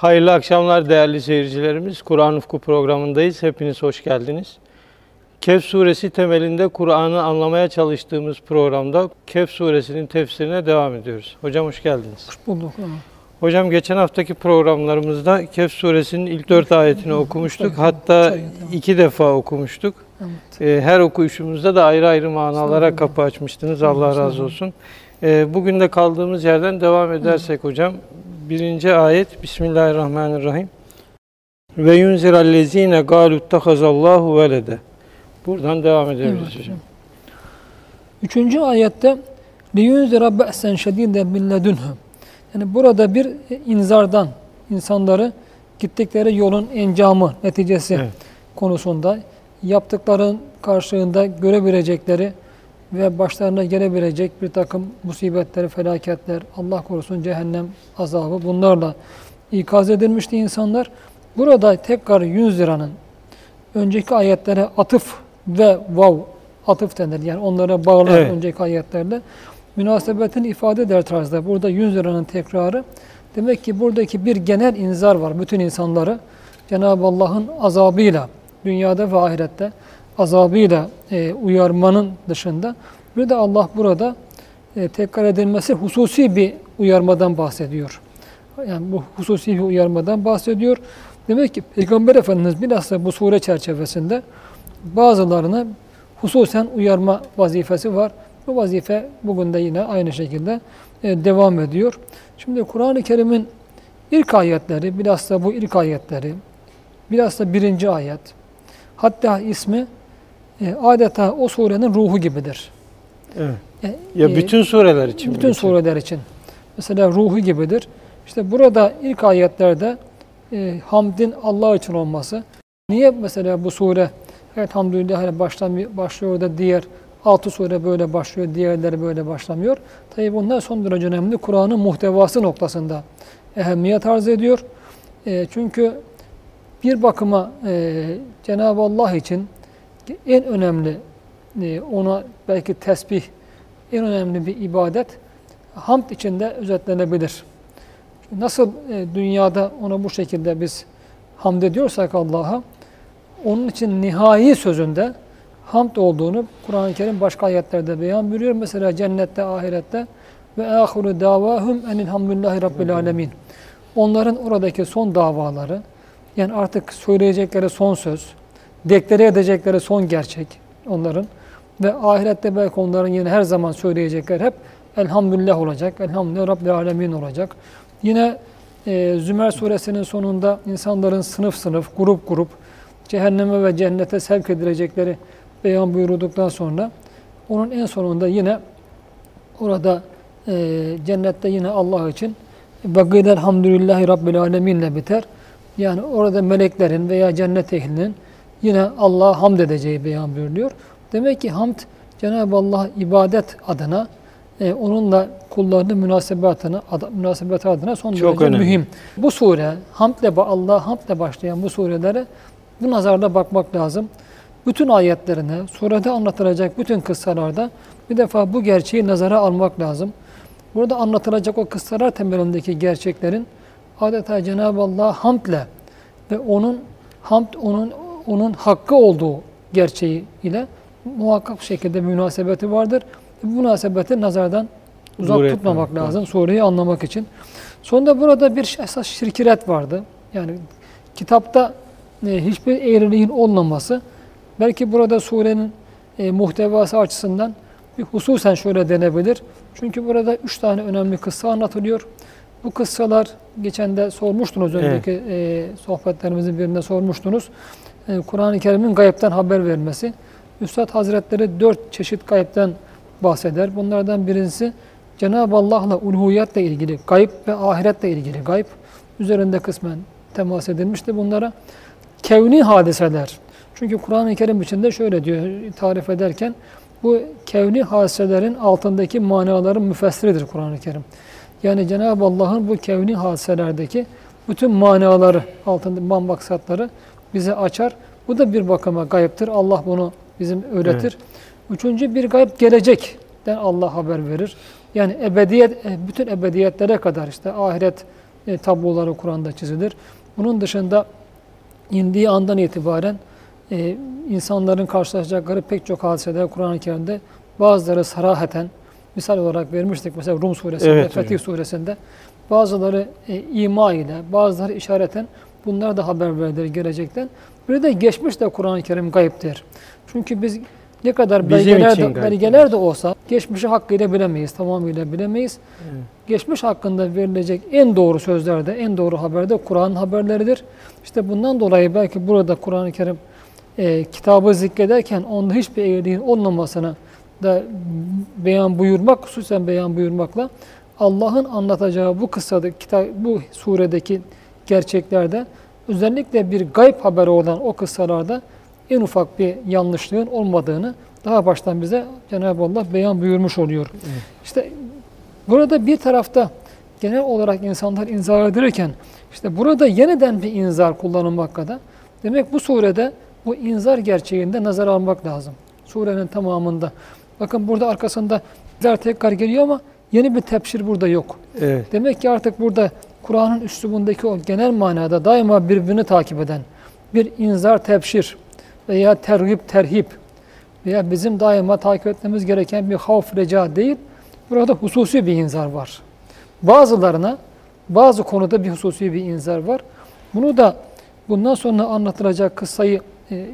Hayırlı akşamlar değerli seyircilerimiz. Kur'an Ufku programındayız. Hepiniz hoş geldiniz. Kehf suresi temelinde Kur'an'ı anlamaya çalıştığımız programda Kehf suresinin tefsirine devam ediyoruz. Hocam hoş geldiniz. Hoş bulduk. Hocam geçen haftaki programlarımızda Kehf suresinin ilk dört ayetini okumuştuk. Hatta iki defa okumuştuk. Ee, Her okuyuşumuzda da ayrı ayrı manalara kapı açmıştınız. Allah razı olsun. Ee, Bugün de kaldığımız yerden devam edersek hocam. 1. ayet Bismillahirrahmanirrahim. Ve yunzirellezine galuttehazallahu velede. Buradan devam edebiliriz hocam. Üçüncü ayette liyunzira be'sen şediden min ledunhum. Yani burada bir inzardan insanları gittikleri yolun encamı, neticesi evet. konusunda yaptıkların karşılığında görebilecekleri ve başlarına gelebilecek bir takım musibetler, felaketler, Allah korusun cehennem azabı bunlarla ikaz edilmişti insanlar. Burada tekrar 100 liranın önceki ayetlere atıf ve vav atıf denir. Yani onlara bağlı Evet. önceki ayetlerde münasebetin ifade eder tarzda. Burada 100 liranın tekrarı. Demek ki buradaki bir genel inzar var bütün insanları. Cenab-ı Allah'ın azabıyla, dünyada ve ahirette azabıyla e, uyarmanın dışında bir de Allah burada e, tekrar edilmesi hususi bir uyarmadan bahsediyor. Yani bu hususi bir uyarmadan bahsediyor. Demek ki Peygamber Efendimiz bilhassa bu sure çerçevesinde bazılarına hususen uyarma vazifesi var. Bu vazife bugün de yine aynı şekilde e, devam ediyor. Şimdi Kur'an-ı Kerim'in ilk ayetleri, bilhassa bu ilk ayetleri, bilhassa birinci ayet, hatta ismi e, adeta o surenin ruhu gibidir. Evet. E, Ya e, bütün sureler için. bütün geçiyor? sureler için. Mesela ruhu gibidir. İşte burada ilk ayetlerde e, hamdin Allah için olması. Niye mesela bu sure Elhamdülillah hani başlamıyor, başlıyor da diğer altı sure böyle başlıyor, diğerleri böyle başlamıyor. Tabi bunlar son derece önemli. Kur'an'ın muhtevası noktasında ehemmiyet arz ediyor. E, çünkü bir bakıma e, Cenab-ı Allah için en önemli e, ona belki tesbih en önemli bir ibadet hamd içinde özetlenebilir. Nasıl e, dünyada ona bu şekilde biz hamd ediyorsak Allah'a onun için nihai sözünde hamd olduğunu Kur'an-ı Kerim başka ayetlerde beyan buyuruyor. Mesela cennette, ahirette ve ahiru davahum enilhamdülillahi rabbil alemin. Onların oradaki son davaları yani artık söyleyecekleri son söz, deklare edecekleri son gerçek onların ve ahirette belki onların yine her zaman söyleyecekler hep elhamdülillah olacak, elhamdülillah rabbil alemin olacak. Yine e, Zümer suresinin sonunda insanların sınıf sınıf, grup grup cehenneme ve cennete sevk edilecekleri beyan buyurulduktan sonra onun en sonunda yine orada e, cennette yine Allah için ve elhamdülillahi rabbil aleminle biter. Yani orada meleklerin veya cennet ehlinin yine Allah'a hamd edeceği beyan buyuruluyor. Demek ki hamd Cenab-ı Allah ibadet adına e, onunla kullarının münasebetine, ad, münasebeti adına son Çok derece önemli. mühim. Bu sure hamdle Allah hamdle başlayan bu surelere bu nazarda bakmak lazım. Bütün ayetlerine, surede anlatılacak bütün kıssalarda bir defa bu gerçeği nazara almak lazım. Burada anlatılacak o kıssalar temelindeki gerçeklerin adeta Cenab-ı Allah hamdle ve onun hamd onun onun hakkı olduğu gerçeği ile muhakkak şekilde münasebeti vardır. Bu münasebeti nazardan uzak Dur tutmamak etmemek lazım sureyi anlamak için. Sonunda burada bir esas şirkiret vardı. Yani kitapta e, hiçbir eğriliğin olmaması belki burada surenin e, muhtevası açısından bir hususen şöyle denebilir. Çünkü burada üç tane önemli kıssa anlatılıyor. Bu kıssalar geçen de sormuştunuz önceki e, sohbetlerimizin birinde sormuştunuz. E, Kur'an-ı Kerim'in gayipten haber vermesi. Üstad Hazretleri dört çeşit gayipten bahseder. Bunlardan birincisi Cenab-ı Allah'la uluhiyetle ilgili gayb ve ahiretle ilgili gayb üzerinde kısmen temas edilmişti bunlara. Kevni hadiseler. Çünkü Kur'an-ı Kerim içinde şöyle diyor tarif ederken bu kevni hadiselerin altındaki manaların müfessiridir Kur'an-ı Kerim. Yani Cenab-ı Allah'ın bu kevni hadiselerdeki bütün manaları, altında maksatları bize açar. Bu da bir bakıma gayiptir. Allah bunu bizim öğretir. Üçüncü bir gayb gelecekten Allah haber verir. Yani ebediyet, e, bütün ebediyetlere kadar işte ahiret e, tabloları Kur'an'da çizilir. Bunun dışında indiği andan itibaren e, insanların karşılaşacakları pek çok hadiseler Kur'an-ı Kerim'de bazıları saraheten misal olarak vermiştik mesela Rum suresinde, Evet Fetih hocam. suresinde bazıları e, ima ile, bazıları işareten bunlar da haber verilir gelecekten. Bir de geçmiş de Kur'an-ı Kerim gayiptir. Çünkü biz ne kadar Bizim belgeler de, belgeler de olsa geçmişi hakkıyla bilemeyiz, tamamıyla bilemeyiz. Geçmiş hakkında verilecek en doğru sözlerde, en doğru haberde Kur'an haberleridir. İşte bundan dolayı belki burada Kur'an-ı Kerim e, kitabı zikrederken onda hiçbir eğriliğin olmamasını da beyan buyurmak, hususen beyan buyurmakla Allah'ın anlatacağı bu kıssada, kitap, bu suredeki gerçeklerde özellikle bir gayb haberi olan o kıssalarda en ufak bir yanlışlığın olmadığını daha baştan bize Cenab-ı Allah beyan buyurmuş oluyor. İşte burada bir tarafta genel olarak insanlar inzar edilirken işte burada yeniden bir inzar kullanılmakta. Demek bu surede bu inzar gerçeğinde nazar almak lazım. Surenin tamamında. Bakın burada arkasında tekrar geliyor ama yeni bir tepşir burada yok. Evet. Demek ki artık burada Kur'an'ın üslubundaki o genel manada daima birbirini takip eden bir inzar tebşir veya terhip terhip veya bizim daima takip etmemiz gereken bir havf reca değil. Burada hususi bir inzar var. Bazılarına bazı konuda bir hususi bir inzar var. Bunu da bundan sonra anlatılacak kıssayı e,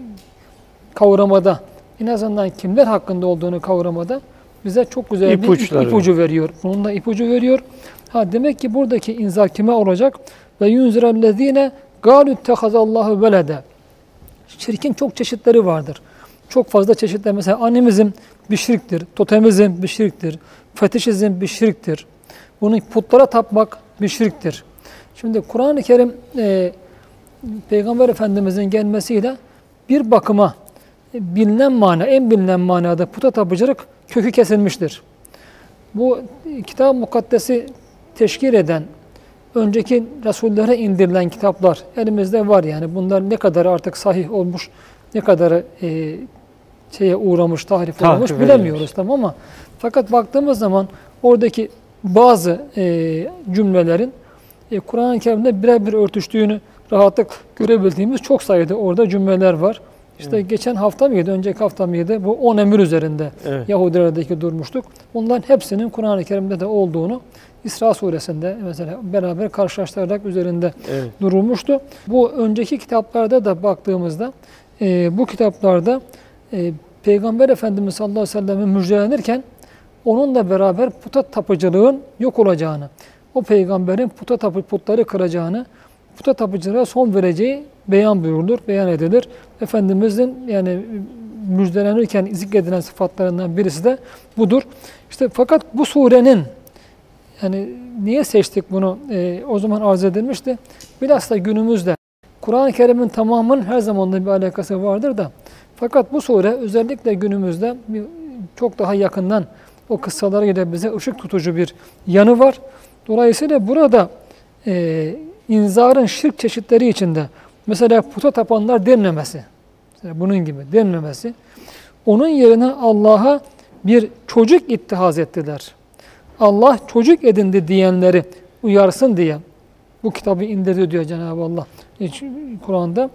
kavramada en azından kimler hakkında olduğunu kavramada bize çok güzel bir ip- İpuçları. ipucu veriyor. Bununla ipucu veriyor. Ha demek ki buradaki inzar kime olacak? Ve yunzirellezine galu tehazallahu velede. Şirkin çok çeşitleri vardır. Çok fazla çeşitler. Mesela animizm bir şirktir. Totemizm bir şirktir. Fetişizm bir şirktir. Bunun putlara tapmak bir şirktir. Şimdi Kur'an-ı Kerim e, Peygamber Efendimizin gelmesiyle bir bakıma bilinen mana, en bilinen manada puta tapıcılık kökü kesilmiştir. Bu kitap mukaddesi teşkil eden, önceki Resullere indirilen kitaplar elimizde var yani. Bunlar ne kadar artık sahih olmuş, ne kadar e, şeye uğramış, tahrif Tahrif olmuş edilmiş. bilemiyoruz tamam ama fakat baktığımız zaman oradaki bazı e, cümlelerin e, Kur'an-ı Kerim'de birebir örtüştüğünü rahatlık görebildiğimiz çok sayıda orada cümleler var. İşte geçen hafta mıydı, önceki hafta mıydı? Bu 10 emir üzerinde Evet. Yahudilerdeki durmuştuk. Bunların hepsinin Kur'an-ı Kerim'de de olduğunu İsra suresinde mesela beraber karşılaştırarak üzerinde Evet. durulmuştu. Bu önceki kitaplarda da baktığımızda e, bu kitaplarda e, Peygamber Efendimiz sallallahu aleyhi ve sellem'in müjdelenirken onunla beraber puta tapıcılığın yok olacağını, o peygamberin puta tapı putları kıracağını, puta tapıcılığa son vereceği beyan buyurulur, beyan edilir. Efendimizin yani müjdelenirken zikredilen sıfatlarından birisi de budur. İşte fakat bu surenin yani niye seçtik bunu? Ee, o zaman arz edilmişti. Bilhassa günümüzde Kur'an-ı Kerim'in tamamının her zaman da bir alakası vardır da fakat bu sure özellikle günümüzde bir, çok daha yakından o kıssalarıyla bize ışık tutucu bir yanı var. Dolayısıyla burada e, inzarın şirk çeşitleri içinde mesela puta tapanlar denmemesi, mesela bunun gibi denmemesi, onun yerine Allah'a bir çocuk ittihaz ettiler. Allah çocuk edindi diyenleri uyarsın diye bu kitabı indirdi diyor Cenab-ı Allah Kur'an'da.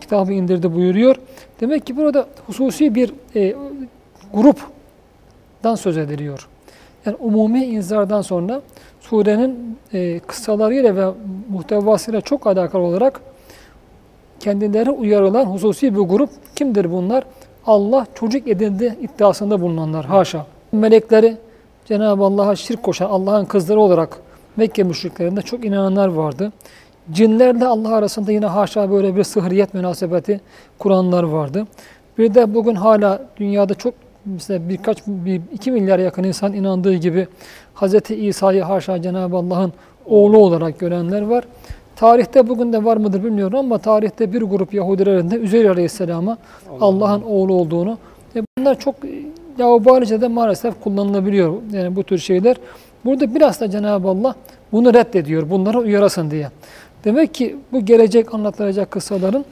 Kitabı indirdi buyuruyor. Demek ki burada hususi bir e, gruptan söz ediliyor. Yani umumi inzardan sonra surenin e, kıssalarıyla ve muhtevasıyla çok alakalı olarak kendileri uyarılan hususi bir grup kimdir bunlar? Allah çocuk edindi iddiasında bulunanlar. Haşa. Melekleri Cenab-ı Allah'a şirk koşan Allah'ın kızları olarak Mekke müşriklerinde çok inananlar vardı. Cinlerle Allah arasında yine haşa böyle bir sıhriyet münasebeti kuranlar vardı. Bir de bugün hala dünyada çok mesela birkaç, bir, iki milyar yakın insan inandığı gibi Hz. İsa'yı haşa Cenab-ı Allah'ın oğlu olarak görenler var. Tarihte bugün de var mıdır bilmiyorum ama tarihte bir grup Yahudilerin de Üzeyr Aleyhisselam'a Allah'ın oğlu olduğunu ve bunlar çok laubalice de maalesef kullanılabiliyor yani bu tür şeyler. Burada biraz da Cenab-ı Allah bunu reddediyor, bunlara uyarasın diye. Demek ki bu gelecek anlatılacak kıssaların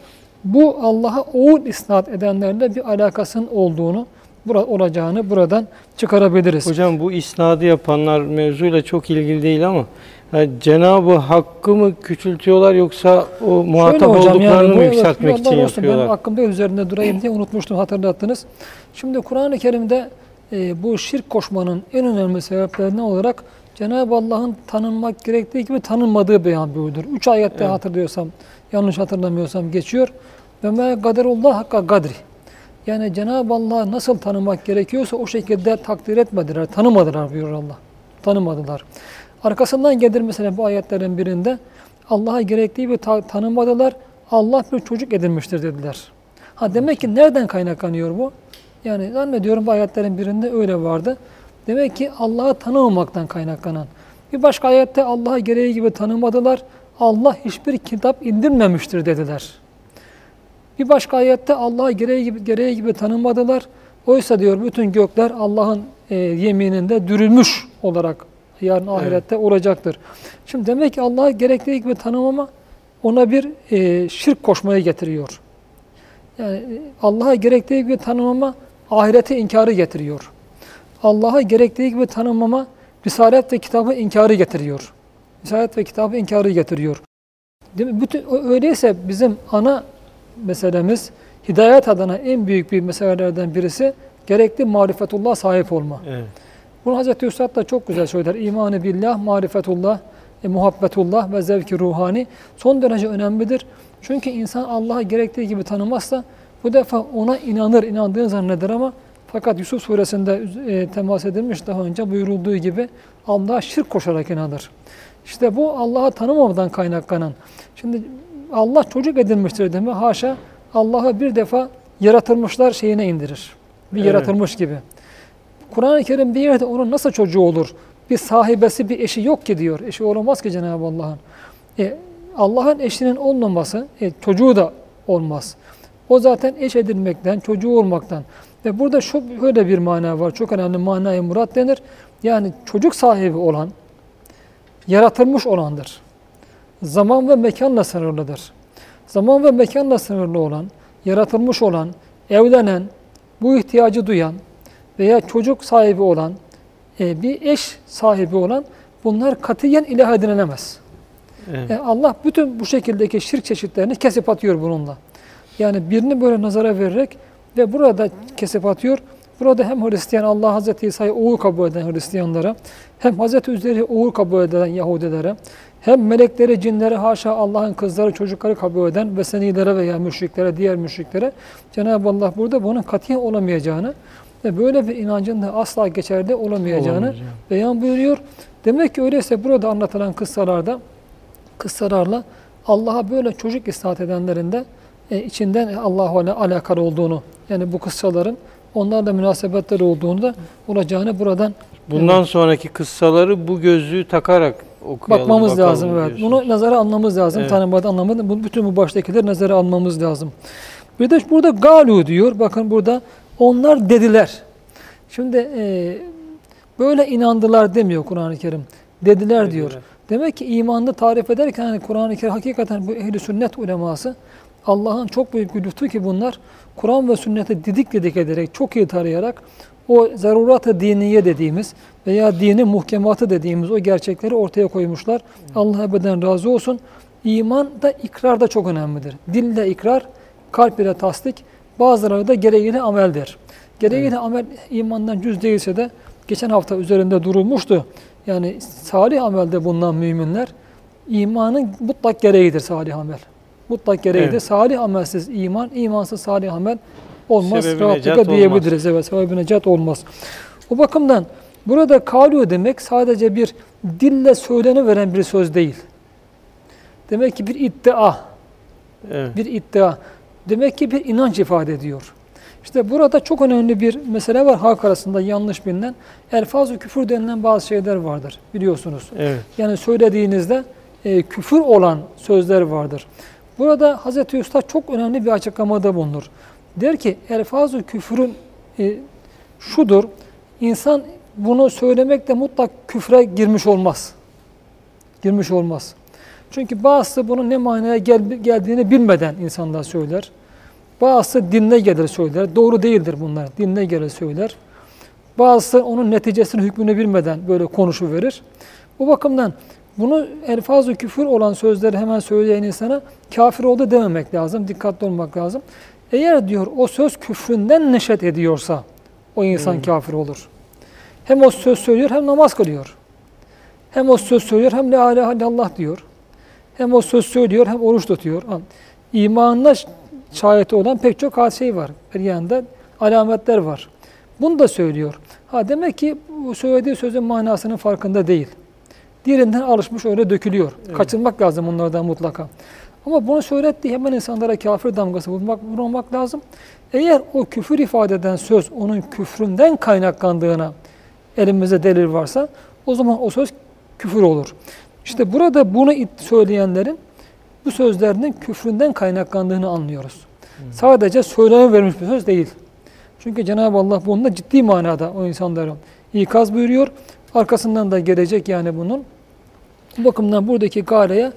bu Allah'a oğul isnat edenlerle bir alakasının olduğunu, bura- olacağını buradan çıkarabiliriz. Hocam bu isnadı yapanlar mevzuyla çok ilgili değil ama Ha, Cenab-ı Hakk'ı mı küçültüyorlar yoksa o muhatap Şöyle hocam, olduklarını bu mı yükseltmek için olsun, yapıyorlar? Benim aklımda üzerinde durayım diye unutmuştum hatırlattınız. Şimdi Kur'an-ı Kerim'de e, bu şirk koşmanın en önemli sebeplerinden olarak Cenab-ı Allah'ın tanınmak gerektiği gibi tanınmadığı beyan buyurdur. Üç ayette Evet. hatırlıyorsam, yanlış hatırlamıyorsam geçiyor. Ve me kaderullah hakka kadri. Yani Cenab-ı Allah'ı nasıl tanımak gerekiyorsa o şekilde takdir etmediler, tanımadılar buyurur Allah. Tanımadılar. Arkasından gelir mesela bu ayetlerin birinde Allah'a gerektiği gibi ta- tanımadılar. Allah bir çocuk edinmiştir dediler. Ha demek ki nereden kaynaklanıyor bu? Yani zannediyorum bu ayetlerin birinde öyle vardı. Demek ki Allah'ı tanımamaktan kaynaklanan. Bir başka ayette Allah'a gereği gibi tanımadılar. Allah hiçbir kitap indirmemiştir dediler. Bir başka ayette Allah'a gereği gibi, gereği gibi tanımadılar. Oysa diyor bütün gökler Allah'ın e, yemininde dürülmüş olarak yarın ahirette olacaktır. Şimdi demek ki Allah'a gerektiği gibi tanımama ona bir e, şirk koşmayı getiriyor. Yani e, Allah'a gerektiği gibi tanımama ahirete inkarı getiriyor. Allah'a gerektiği gibi tanımama Risalet ve kitabı inkarı getiriyor. Risalet ve kitabı inkarı getiriyor. Değil mi? Bütün, öyleyse bizim ana meselemiz hidayet adına en büyük bir meselelerden birisi gerekli marifetullah sahip olma. Evet. Bunu Hazreti Üstad da çok güzel söyler. İmanı billah, marifetullah, e, muhabbetullah ve zevki ruhani son derece önemlidir. Çünkü insan Allah'ı gerektiği gibi tanımazsa bu defa ona inanır, inandığını zanneder ama fakat Yusuf suresinde e, temas edilmiş daha önce buyurulduğu gibi Allah'a şirk koşarak inanır. İşte bu Allah'ı tanımamadan kaynaklanan. Şimdi Allah çocuk edinmiştir deme haşa Allah'ı bir defa yaratılmışlar şeyine indirir. Bir Evet. yaratılmış gibi. Kur'an-ı Kerim bir yerde onun nasıl çocuğu olur? Bir sahibesi, bir eşi yok ki diyor. Eşi olamaz ki Cenab-ı Allah'ın. E, Allah'ın eşinin olmaması, e, çocuğu da olmaz. O zaten eş edilmekten, çocuğu olmaktan. Ve burada şu böyle bir mana var. Çok önemli manayı murat denir. Yani çocuk sahibi olan, yaratılmış olandır. Zaman ve mekanla sınırlıdır. Zaman ve mekanla sınırlı olan, yaratılmış olan, evlenen, bu ihtiyacı duyan veya çocuk sahibi olan, e, bir eş sahibi olan bunlar katiyen ilah edinilemez. Evet. E, Allah bütün bu şekildeki şirk çeşitlerini kesip atıyor bununla. Yani birini böyle nazara vererek ve burada kesip atıyor. Burada hem Hristiyan Allah Hazreti İsa'yı oğul kabul eden Hristiyanlara, hem Hazreti Üzer'i oğul kabul eden Yahudilere, hem melekleri, cinleri, haşa Allah'ın kızları, çocukları kabul eden Vesenilere veya müşriklere, diğer müşriklere Cenab-ı Allah burada bunun katiyen olamayacağını ve böyle bir inancın da asla geçerli olamayacağını Olamayacağını. beyan buyuruyor. Demek ki öyleyse burada anlatılan kıssalarda kıssalarla Allah'a böyle çocuk istat edenlerin de e, içinden Allah'la ile alakalı olduğunu yani bu kıssaların onlarla münasebetleri olduğunu da olacağını buradan Bundan sonraki kıssaları bu gözlüğü takarak okuyalım. bakmamız lazım. Evet. Bunu nazara almamız lazım. Evet. Tanımada anlamadım. Bu, bütün bu baştakileri nazara almamız lazım. Bir de burada galu diyor. Bakın burada onlar dediler. Şimdi e, böyle inandılar demiyor Kur'an-ı Kerim. Dediler diyor. Dediler. Demek ki imanını tarif ederken hani Kur'an-ı Kerim hakikaten bu ehli sünnet uleması Allah'ın çok büyük bir lütfu ki bunlar Kur'an ve sünneti didik didik ederek çok iyi tarayarak o zarurat-ı diniye dediğimiz veya dinin muhkematı dediğimiz o gerçekleri ortaya koymuşlar. Allah ebeden razı olsun. İman da ikrar da çok önemlidir. Dille ikrar, kalp ile tasdik, bazıları da gereğiyle ameldir. Gereğiyle amel imandan cüz değilse de geçen hafta üzerinde durulmuştu. Yani salih amelde bulunan müminler imanın mutlak gereğidir salih amel. Mutlak gereğidir. Evet. Salih amelsiz iman, imansız salih amel olmaz. Sebebi Rahatlıkla diyebiliriz. Evet, sebebi necat olmaz. O bakımdan burada kalu demek sadece bir dille söyleniveren bir söz değil. Demek ki bir iddia, Evet. bir iddia. Demek ki bir inanç ifade ediyor. İşte burada çok önemli bir mesele var halk arasında yanlış bilinen. Elfaz-ı küfür denilen bazı şeyler vardır biliyorsunuz. Evet. Yani söylediğinizde e, küfür olan sözler vardır. Burada Hz. Üstad çok önemli bir açıklamada bulunur. Der ki elfaz-ı küfürün e, şudur. İnsan bunu söylemekle mutlak küfre girmiş olmaz. Girmiş olmaz. Çünkü bazısı bunun ne manaya gel- geldiğini bilmeden insanlar söyler. Bazısı dinle gelir söyler. Doğru değildir bunlar. Dinle gelir söyler. Bazısı onun neticesini, hükmünü bilmeden böyle konuşu verir. Bu bakımdan Bunu elfaz-ı küfür olan sözleri hemen söyleyen insana kafir oldu dememek lazım. Dikkatli olmak lazım. Eğer diyor o söz küfründen neşet ediyorsa o insan Hmm. kafir olur. Hem o söz söylüyor hem namaz kılıyor. Hem o söz söylüyor hem la ilahe illallah diyor. Hem o söz söylüyor hem oruç tutuyor. An- İmanına ş- şahit olan pek çok hadise var. Bir yanda alametler var. Bunu da söylüyor. Ha demek ki bu söylediği sözün manasının farkında değil. Dilinden alışmış öyle dökülüyor. Evet. Kaçınmak lazım bunlardan mutlaka. Ama bunu söylettiği hemen insanlara kafir damgası vurmak, vurmak lazım. Eğer o küfür ifade eden söz onun küfründen kaynaklandığına elimizde delil varsa o zaman o söz küfür olur. İşte burada bunu söyleyenlerin bu sözlerinin küfründen kaynaklandığını anlıyoruz. Sadece söyleme verilmiş bir söz değil. Çünkü Cenab-ı Allah bunda ciddi manada o insanları ikaz buyuruyor. Arkasından da gelecek yani bunun. Bu bakımdan buradaki galeye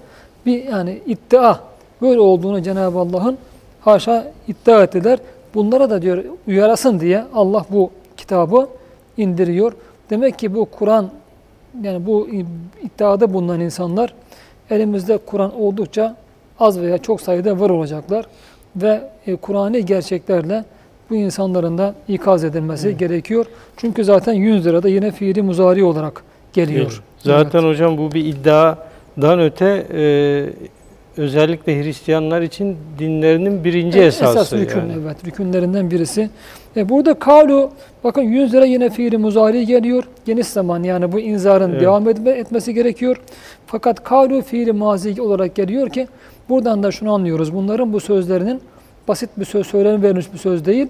bir yani iddia böyle olduğunu Cenab-ı Allah'ın haşa iddia ettiler. Bunlara da diyor uyarasın diye Allah bu kitabı indiriyor. Demek ki bu Kur'an yani bu iddiada bulunan insanlar elimizde Kur'an oldukça az veya çok sayıda var olacaklar ve e, Kur'an'ı gerçeklerle bu insanların da ikaz edilmesi Evet. gerekiyor. Çünkü zaten 100 lirada yine fiili muzari olarak geliyor. Zaten Evet. hocam bu bir iddiadan öte e, özellikle Hristiyanlar için dinlerinin birinci Evet, esası. esas rükün, yani. evet, rükünlerinden birisi. E burada kalu, bakın 100 lira yine fiili muzari geliyor. Geniş zaman yani bu inzarın Evet. devam etme, etmesi gerekiyor. Fakat kalu fiili mazi olarak geliyor ki buradan da şunu anlıyoruz. Bunların bu sözlerinin basit bir söz söylenen verilmiş bir söz değil.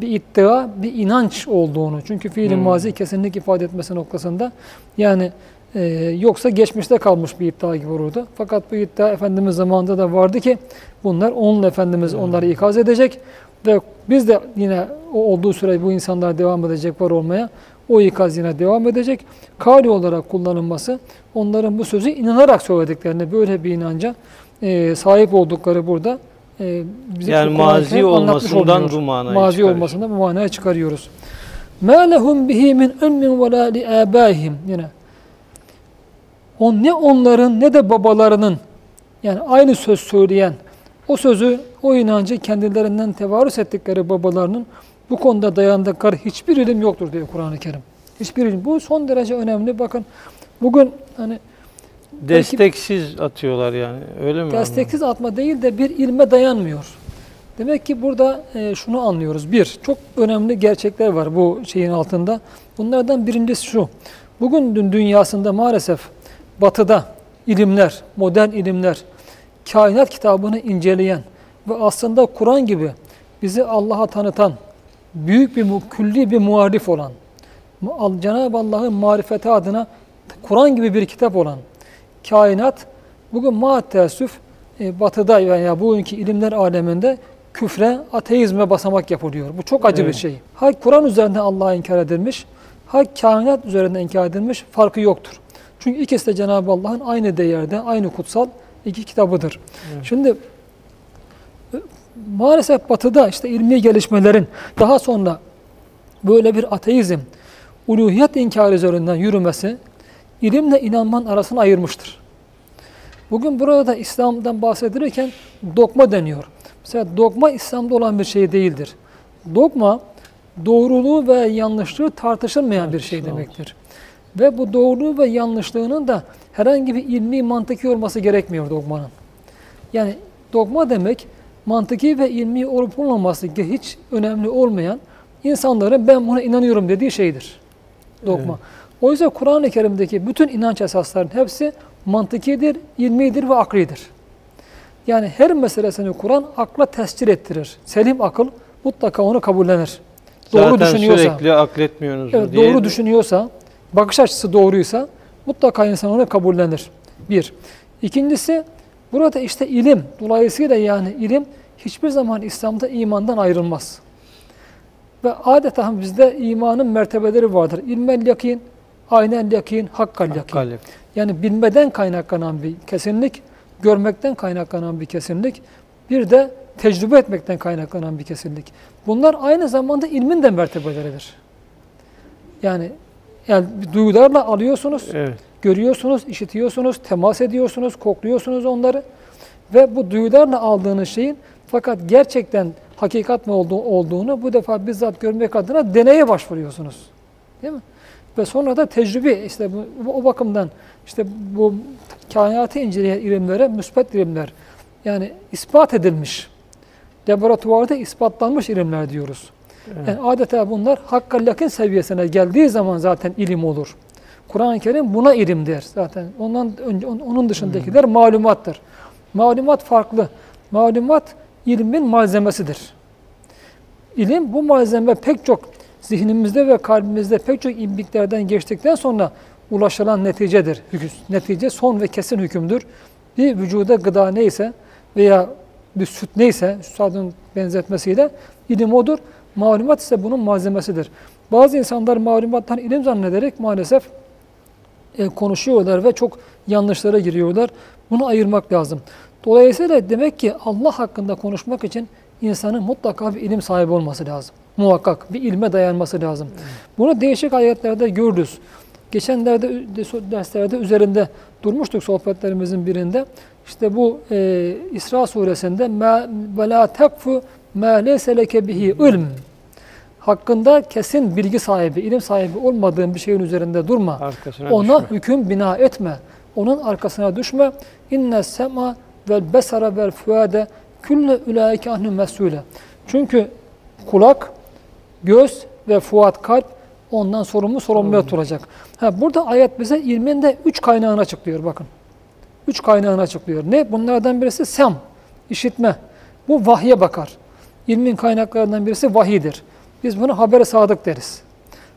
Bir iddia, bir inanç olduğunu. Çünkü fiili Hmm. mazi kesinlik ifade etmesi noktasında yani ee, yoksa geçmişte kalmış bir iddia gibi olurdu. Fakat bu iddia Efendimiz zamanında da vardı ki bunlar onunla Efendimiz hmm. onları ikaz edecek ve biz de yine olduğu süre bu insanlar devam edecek var olmaya. O ikaz yine devam edecek. Kari olarak kullanılması onların bu sözü inanarak söylediklerine böyle bir inanca e, sahip oldukları burada e, bize yani mazi olmasından bu manaya mazi çıkarıyor. olmasından bu manaya çıkarıyoruz. Ma lehum bihi min ummin ve la li yine o ne onların ne de babalarının yani aynı söz söyleyen o sözü, o inancı kendilerinden tevarüs ettikleri babalarının bu konuda dayandıkları hiçbir ilim yoktur diyor Kur'an-ı Kerim. Hiçbir ilim. Bu son derece önemli. Bakın bugün hani Desteksiz atıyorlar yani. Öyle mi? desteksiz atma değil de bir ilme dayanmıyor. Demek ki burada e, şunu anlıyoruz. Bir, çok önemli gerçekler var bu şeyin altında. Bunlardan birincisi şu. Bugün dün dünyasında maalesef batıda ilimler, modern ilimler, kainat kitabını inceleyen ve aslında Kur'an gibi bizi Allah'a tanıtan, büyük bir, külli bir muharif olan, Cenab-ı Allah'ın marifeti adına Kur'an gibi bir kitap olan kainat bugün maalesef e, batıda veya bugünkü ilimler aleminde küfre, ateizme basamak yapılıyor. Bu çok acı Evet. bir şey. Ha Kur'an üzerinde Allah'a inkar edilmiş, ha kainat üzerinde inkar edilmiş farkı yoktur. Çünkü ikisi de Cenab-ı Allah'ın aynı değerde, aynı kutsal iki kitabıdır. Evet. Şimdi e, maalesef batıda işte ilmi gelişmelerin daha sonra böyle bir ateizm, uluhiyet inkarı üzerinden yürümesi ilimle inanmanın arasını ayırmıştır. Bugün burada İslam'dan bahsedilirken dogma deniyor. Mesela dogma İslam'da olan bir şey değildir. Dogma doğruluğu ve yanlışlığı tartışılmayan bir şey demektir. Ve bu doğruluğu ve yanlışlığının da herhangi bir ilmi mantıki olması gerekmiyor dogmanın. Yani dogma demek mantıki ve ilmi olup olmaması hiç önemli olmayan insanların ben buna inanıyorum dediği şeydir. Dogma. Evet. Oysa Kur'an-ı Kerim'deki bütün inanç esaslarının hepsi mantıkidir, ilmidir ve aklidir. Yani her meselesini Kur'an akla tescil ettirir. Selim akıl mutlaka onu kabullenir. Doğru Zaten düşünüyorsa, sürekli akletmiyorsunuz evet, diye. doğru düşünüyorsa, bakış açısı doğruysa mutlaka insan onu kabullenir. Bir. İkincisi burada işte ilim. Dolayısıyla yani ilim hiçbir zaman İslam'da imandan ayrılmaz. Ve adeta bizde imanın mertebeleri vardır. İlmel yakin, aynen yakin, hakkal yakin. Hakkal Yani bilmeden kaynaklanan bir kesinlik, görmekten kaynaklanan bir kesinlik, bir de tecrübe etmekten kaynaklanan bir kesinlik. Bunlar aynı zamanda ilmin de mertebeleridir. Yani, yani duyularla alıyorsunuz, Evet. görüyorsunuz, işitiyorsunuz, temas ediyorsunuz, kokluyorsunuz onları. Ve bu duyularla aldığınız şeyin fakat gerçekten hakikat mı olduğu, olduğunu bu defa bizzat görmek adına deneye başvuruyorsunuz. Değil mi? Ve sonra da tecrübe işte bu, bu- o bakımdan işte bu kainatı inceleyen ilimlere müsbet ilimler yani ispat edilmiş laboratuvarda ispatlanmış ilimler diyoruz. Yani adeta bunlar hakka yakın seviyesine geldiği zaman zaten ilim olur. Kur'an-ı Kerim buna ilim der zaten. Ondan önce on- onun dışındakiler malumattır. Malumat farklı. Malumat ilmin malzemesidir. İlim bu malzeme pek çok zihnimizde ve kalbimizde pek çok imbiklerden geçtikten sonra ulaşılan neticedir. Hüküm- Netice son ve kesin hükümdür. Bir vücuda gıda neyse veya bir süt neyse, sütadın benzetmesiyle ilim odur. Malumat ise bunun malzemesidir. Bazı insanlar malumattan ilim zannederek maalesef e, konuşuyorlar ve çok yanlışlara giriyorlar. Bunu ayırmak lazım. Dolayısıyla demek ki Allah hakkında konuşmak için insanın mutlaka bir ilim sahibi olması lazım. Muhakkak bir ilme dayanması lazım. Bunu değişik ayetlerde gördük. Geçenlerde de- derslerde üzerinde durmuştuk sohbetlerimizin birinde. İşte bu e, İsra suresinde ve la tekfu ma leyse leke ilm. Hakkında kesin bilgi sahibi, ilim sahibi olmadığın bir şeyin üzerinde durma. Arkasına Ona düşme. hüküm bina etme. Onun arkasına düşme. İnne sema vel besara vel fuade külle ulaike anhu mesule. Çünkü kulak, göz ve fuat kalp ondan sorumlu sorumluya tutulacak. Ha, burada ayet bize ilmin de üç kaynağını açıklıyor bakın. Üç kaynağını açıklıyor. Ne? Bunlardan birisi sem, işitme. Bu vahye bakar. İlmin kaynaklarından birisi vahidir. Biz bunu haber-i sadık deriz.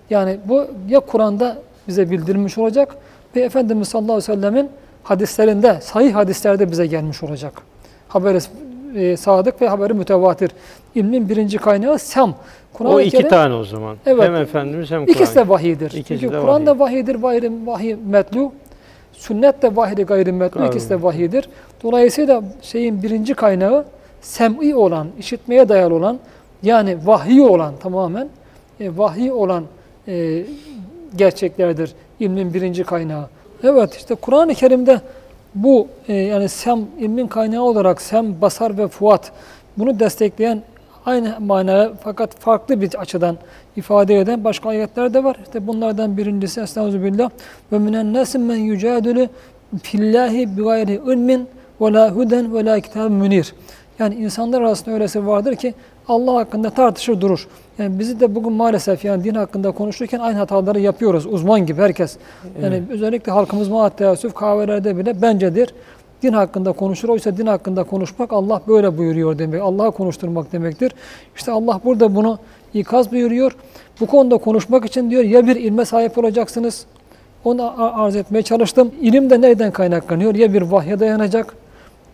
Yani bu ya Kur'an'da bize bildirilmiş olacak ve Efendimiz sallallahu aleyhi ve sellemin hadislerinde, sahih hadislerde bize gelmiş olacak. Haberi e, sadık ve haberi mütevatir. İlmin birinci kaynağı sem. Kur'an-ı O iki Kerim- tane o zaman. Evet. Hem Efendimiz hem Kur'an. İkisi de vahidir. İkisi Çünkü Kur'an da vahidir, vahiy, vahiy metlu. Sünnet de vahidi Gayri- ikisi de vahidir. Dolayısıyla şeyin birinci kaynağı sem'i olan, işitmeye dayalı olan, yani vahiy olan tamamen, e, vahiy olan e, gerçeklerdir ilmin birinci kaynağı. Evet işte Kur'an-ı Kerim'de bu e, yani sem ilmin kaynağı olarak sem, basar ve fuat bunu destekleyen aynı manaya fakat farklı bir açıdan ifade eden başka ayetler de var. İşte bunlardan birincisi Estağfirullah ve minen nasim men yucadilu fillahi bi gayri ilmin ve la huden ve la kitabın münir. Yani insanlar arasında öylesi vardır ki Allah hakkında tartışır durur. Yani bizi de bugün maalesef yani din hakkında konuşurken aynı hataları yapıyoruz. Uzman gibi herkes. Yani özellikle halkımız maat teessüf kahvelerde bile bencedir. Din hakkında konuşur. Oysa din hakkında konuşmak Allah böyle buyuruyor demek. Allah'ı konuşturmak demektir. İşte Allah burada bunu ikaz buyuruyor. Bu konuda konuşmak için diyor ya bir ilme sahip olacaksınız. Onu arz etmeye çalıştım. İlim de nereden kaynaklanıyor? Ya bir vahye dayanacak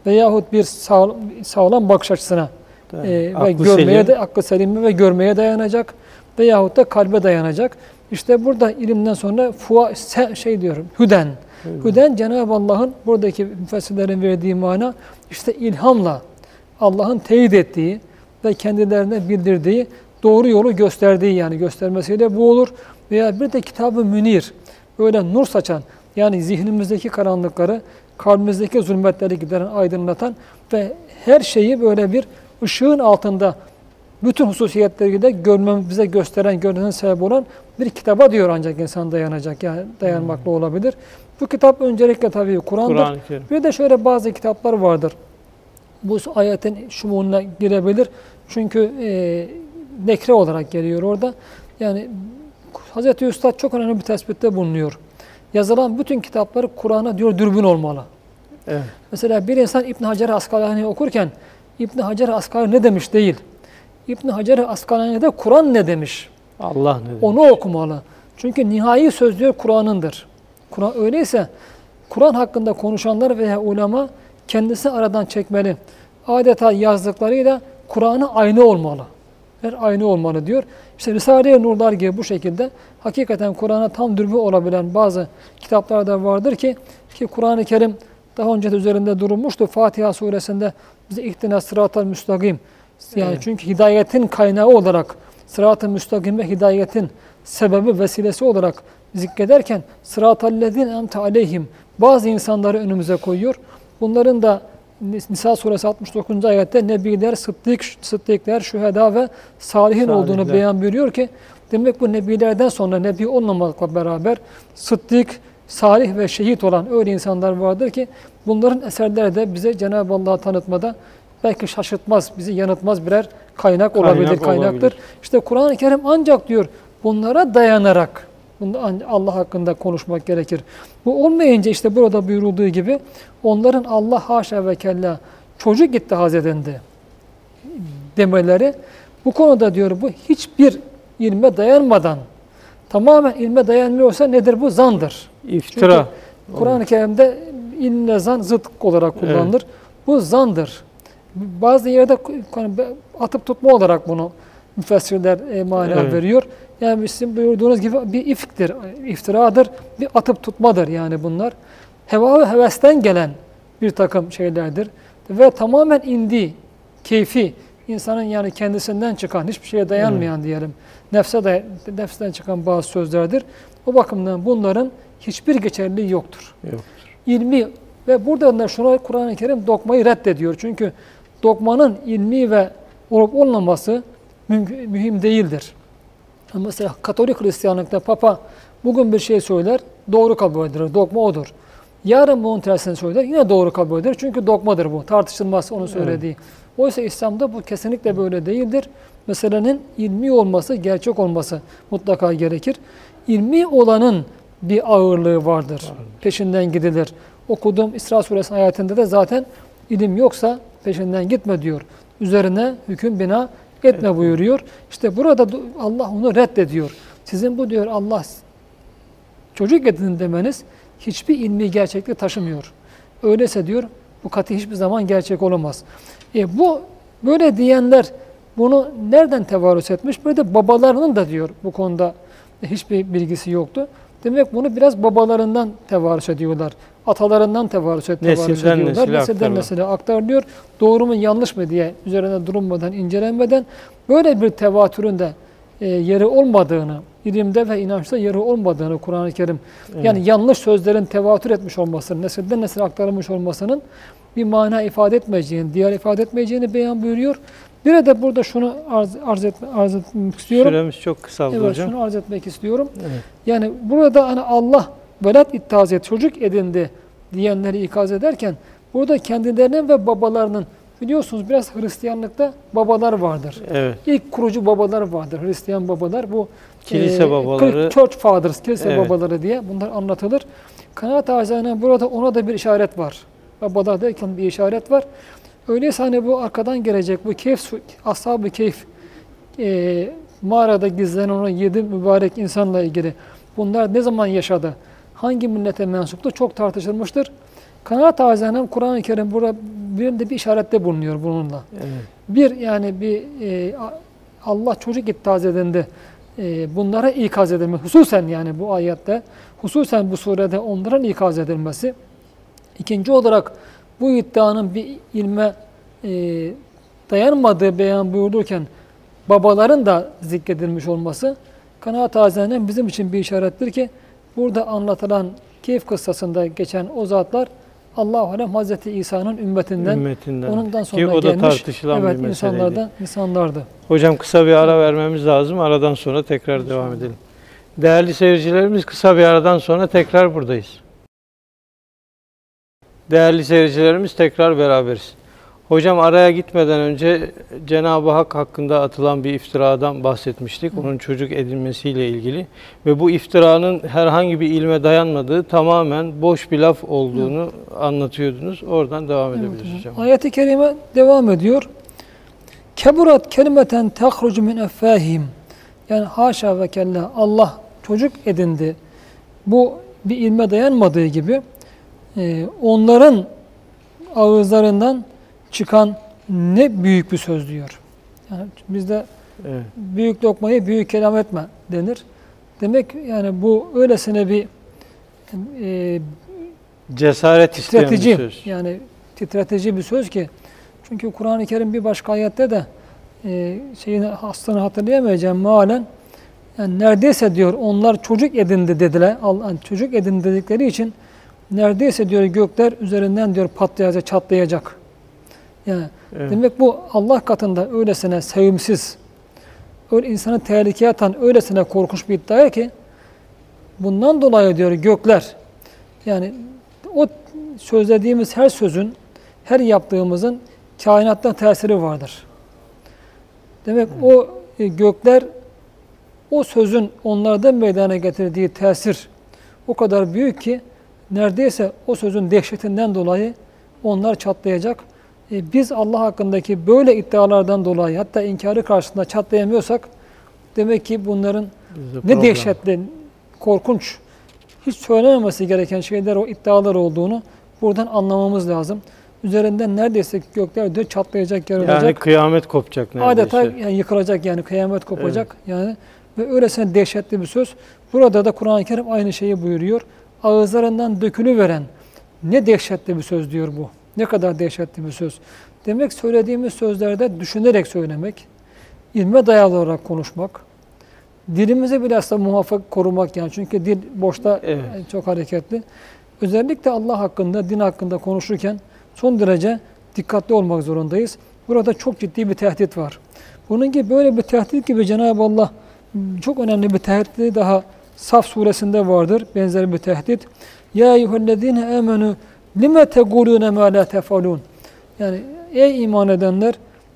veyahut bir sağ, sağlam bakış açısına Tabii. e, ve görmeye selim. de aklı selime ve görmeye dayanacak veyahut da kalbe dayanacak. İşte burada ilimden sonra fua, şey diyorum hüden. Hüden Cenab-ı Allah'ın buradaki müfessirlerin verdiği mana işte ilhamla Allah'ın teyit ettiği ve kendilerine bildirdiği doğru yolu gösterdiği yani göstermesiyle bu olur. Veya bir de kitabı münir böyle nur saçan yani zihnimizdeki karanlıkları kalbimizdeki zulmetleri gideren aydınlatan ve her şeyi böyle bir ışığın altında bütün hususiyetleri de görmemize gösteren, görmemize sebep olan bir kitaba diyor ancak insan dayanacak, yani dayanmakla olabilir. Bu kitap öncelikle tabii Kur'an'dır. Kerim. Bir de şöyle bazı kitaplar vardır. Bu ayetin şumuluna girebilir. Çünkü e, nekre olarak geliyor orada. Yani Hz. Üstad çok önemli bir tespitte bulunuyor. Yazılan bütün kitapları Kur'an'a diyor dürbün olmalı. Evet. Mesela bir insan İbn Hacer Askalani okurken İbn Hacer Askalani ne demiş değil. İbn Hacer Askalani'de Kur'an ne demiş. Allah ne demek? Onu okumalı. Çünkü nihai söz diyor Kur'an'ındır. Kur'an öyleyse Kur'an hakkında konuşanlar veya ulema kendisi aradan çekmeli. Adeta yazdıklarıyla Kur'an'a aynı olmalı. Her aynı olmalı diyor. İşte Risale-i Nurlar gibi bu şekilde hakikaten Kur'an'a tam dürbü olabilen bazı kitaplar da vardır ki ki Kur'an-ı Kerim daha önce de üzerinde durulmuştu. Fatiha suresinde bize ihtina sıratal müstakim. Yani Evet. çünkü hidayetin kaynağı olarak sırat-ı müstakim ve hidayetin sebebi vesilesi olarak zikrederken sıratallezine emte aleyhim bazı insanları önümüze koyuyor. Bunların da Nisa suresi 69. ayette nebiler, sıddık, sıddıklar, şüheda ve salihin olduğunu Salihler. beyan buyuruyor ki demek bu nebilerden sonra nebi olmamakla beraber sıddık, salih ve şehit olan öyle insanlar vardır ki bunların eserleri de bize Cenab-ı Allah'ı tanıtmada belki şaşırtmaz, bizi yanıltmaz birer kaynak, Kaynak olabilir, kaynaktır. olabilir. İşte Kur'an-ı Kerim ancak diyor bunlara dayanarak Allah hakkında konuşmak gerekir. Bu olmayınca işte burada buyurulduğu gibi onların Allah haşa ve kella çocuk ittihaz edindi demeleri bu konuda diyor bu hiçbir ilme dayanmadan tamamen ilme dayanmıyorsa nedir bu? Zandır. İftira. Kur'an-ı Kerim'de ilmle zan zıt olarak kullanılır. Bu zandır. Bazı yerde hani atıp tutma olarak bunu müfessirler e, mana Evet. veriyor. Yani sizin buyurduğunuz gibi bir ifktir, iftiradır, bir atıp tutmadır yani bunlar. Heva ve hevesten gelen bir takım şeylerdir. Ve tamamen indi, keyfi, insanın yani kendisinden çıkan, hiçbir şeye dayanmayan diyelim, nefse day nefsten çıkan bazı sözlerdir. O bakımdan bunların hiçbir geçerliliği yoktur Yok. ilmi ve burada da şuna Kur'an-ı Kerim dokmayı reddediyor. Çünkü dokmanın ilmi ve olup olmaması mühim değildir. Mesela Katolik Hristiyanlıkta Papa bugün bir şey söyler, doğru kabul edilir. Dokma odur. Yarın bunun tersini söyler, yine doğru kabul edilir. Çünkü dokmadır bu. Tartışılmaz onun söylediği. Oysa İslam'da bu kesinlikle böyle değildir. Meselenin ilmi olması, gerçek olması mutlaka gerekir. İlmi olanın bir ağırlığı vardır. Peşinden gidilir. Okuduğum İsra suresi ayetinde de zaten ilim yoksa peşinden gitme diyor. Üzerine hüküm bina etme buyuruyor. İşte burada Allah onu reddediyor. Sizin bu diyor Allah çocuk edin demeniz hiçbir ilmi gerçeklik taşımıyor. Öyleyse diyor bu katı hiçbir zaman gerçek olamaz. E bu böyle diyenler bunu nereden tevarüs etmiş? Böyle de babalarının da diyor bu konuda hiçbir bilgisi yoktu. Demek bunu biraz babalarından tevarüs ediyorlar. Atalarından tevarüs, et, Nesilden ediyorlar. nesile Nesilden nesile aktarılıyor. Doğru mu yanlış mı diye üzerine durulmadan, incelenmeden böyle bir tevatürün de e, yeri olmadığını, ilimde ve inançta yeri olmadığını Kur'an-ı Kerim yani yanlış sözlerin tevatür etmiş olmasının, nesilden nesile aktarılmış olmasının bir mana ifade etmeyeceğini, diğer ifade etmeyeceğini beyan buyuruyor. Bir de burada şunu arz, arz, etme, arz etmek istiyorum. Süremiz çok kısaldı Evet, hocam. şunu arz etmek istiyorum. Evet. Yani burada hani Allah velat et, çocuk edindi diyenleri ikaz ederken burada kendilerinin ve babalarının biliyorsunuz biraz Hristiyanlıkta babalar vardır. Evet. İlk kurucu babalar vardır. Hristiyan babalar bu Kilise e, babaları. Church Fathers, kilise Evet. babaları diye bunlar anlatılır. Kanaat acizane burada ona da bir işaret var. Babalar derken bir işaret var. Öyleyse hani bu arkadan gelecek bu keyf, ashab-ı keyf e, mağarada gizlenen o yedi mübarek insanla ilgili bunlar ne zaman yaşadı? Hangi millete mensuptu? Çok tartışılmıştır. Kanaat acizanem Kur'an-ı Kerim burada birinde bir işarette bulunuyor bununla. Evet. Bir yani bir e, Allah çocuk ittihaz edindi. E, bunlara ikaz edilmesi. Hususen yani bu ayette, hususen bu surede onların ikaz edilmesi. İkinci olarak bu iddianın bir ilme e, dayanmadığı beyan buyurulurken babaların da zikredilmiş olması kanaat azenen bizim için bir işarettir ki burada anlatılan keyif kıssasında geçen o zatlar Allah-u Alem Hazreti İsa'nın ümmetinden Ümmetinden. Ki sonra o da gelmiş tartışılan evet, bir insanlardan insanlardı. Hocam kısa bir ara vermemiz lazım. Aradan sonra tekrar devam edelim. Değerli seyircilerimiz kısa bir aradan sonra tekrar buradayız. Değerli seyircilerimiz tekrar beraberiz. Hocam araya gitmeden önce Cenab-ı Hak hakkında atılan bir iftiradan bahsetmiştik. Onun çocuk edilmesiyle ilgili. Ve bu iftiranın herhangi bir ilme dayanmadığı tamamen boş bir laf olduğunu anlatıyordunuz. Oradan devam edebiliriz Evet, hocam. Ayet-i kerime devam ediyor. Keburat kelimeten tehrucu min effahim. Yani haşa ve kella Allah çocuk edindi. Bu bir ilme dayanmadığı gibi e, onların ağızlarından çıkan ne büyük bir söz diyor. Yani bizde Evet. büyük lokmayı büyük kelam etme denir. Demek yani bu öylesine bir e, Cesaret isteyen bir titretici söz. yani titretici bir söz ki çünkü Kur'an-ı Kerim bir başka ayette de e, şeyini aslını hatırlayamayacağım mealen Yani neredeyse diyor onlar çocuk edindi dediler. Yani Çocuk edindi dedikleri için neredeyse diyor gökler üzerinden diyor patlayacak, çatlayacak. Yani Evet. demek bu Allah katında öylesine sevimsiz, öyle insanı tehlikeye atan öylesine korkunç bir iddia ki bundan dolayı diyor gökler yani o sözlediğimiz her sözün, her yaptığımızın kainatta tesiri vardır. Demek o e, gökler o sözün onlarda meydana getirdiği tesir o kadar büyük ki neredeyse o sözün dehşetinden dolayı onlar çatlayacak. E, biz Allah hakkındaki böyle iddialardan dolayı hatta inkarı karşısında çatlayamıyorsak demek ki bunların ne dehşetli, korkunç, hiç söylememesi gereken şeyler o iddialar olduğunu buradan anlamamız lazım. Üzerinden neredeyse gökler diyor çatlayacak, yarılacak. Yani kıyamet kopacak neredeyse. Adeta yani yıkılacak yani kıyamet kopacak yani ve öylesine dehşetli bir söz. Burada da Kur'an-ı Kerim aynı şeyi buyuruyor. Ağızlarından dökülü veren ne dehşetli bir söz diyor bu. Ne kadar dehşetli bir söz. Demek söylediğimiz sözlerde düşünerek söylemek, ilme dayalı olarak konuşmak, dilimizi bilhassa muvaffak korumak yani çünkü dil boşta Evet. çok hareketli. Özellikle Allah hakkında, din hakkında konuşurken son derece dikkatli olmak zorundayız. Burada çok ciddi bir tehdit var. Bunun gibi böyle bir tehdit gibi Cenab-ı Allah çok önemli bir tehdit daha Saf suresinde vardır. Benzer bir tehdit. Ya eyyühellezine amenu lime tegulune ma la tefalun. Yani ey iman edenler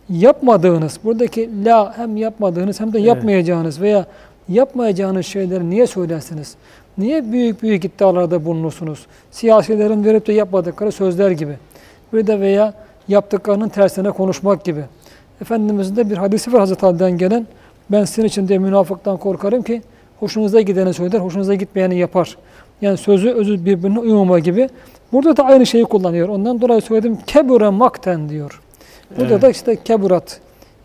yapmadığınız, buradaki la hem yapmadığınız hem de Evet. yapmayacağınız veya yapmayacağınız şeyleri niye söylersiniz? Niye büyük büyük iddialarda bulunursunuz? Siyasilerin verip de yapmadıkları sözler gibi. Bir de veya yaptıklarının tersine konuşmak gibi. Efendimizin de bir hadisi var Hazreti Ali'den gelen. Ben sizin için de münafıktan korkarım ki hoşunuza gideni söyler, hoşunuza gitmeyeni yapar. Yani sözü özü birbirine uymama gibi. Burada da aynı şeyi kullanıyor. Ondan dolayı söyledim kebure makten diyor. Burada Evet. da işte keburat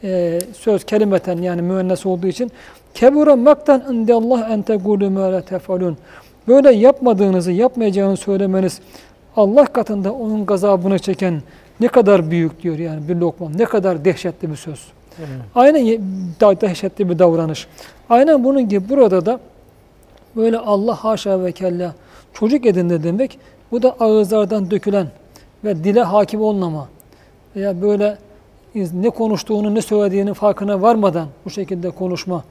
e, söz kelimeten yani müennes olduğu için kebure makten indallah en tegulu ma tefalun. Böyle yapmadığınızı, yapmayacağınızı söylemeniz Allah katında onun gazabını çeken ne kadar büyük diyor yani bir lokma. Ne kadar dehşetli bir söz. Evet. Aynen dehşetli bir davranış. Aynen bunun gibi burada da böyle Allah haşa ve kella çocuk edindi demek bu da ağızlardan dökülen ve dile hakim olmama veya böyle ne konuştuğunu ne söylediğinin farkına varmadan bu şekilde konuşma.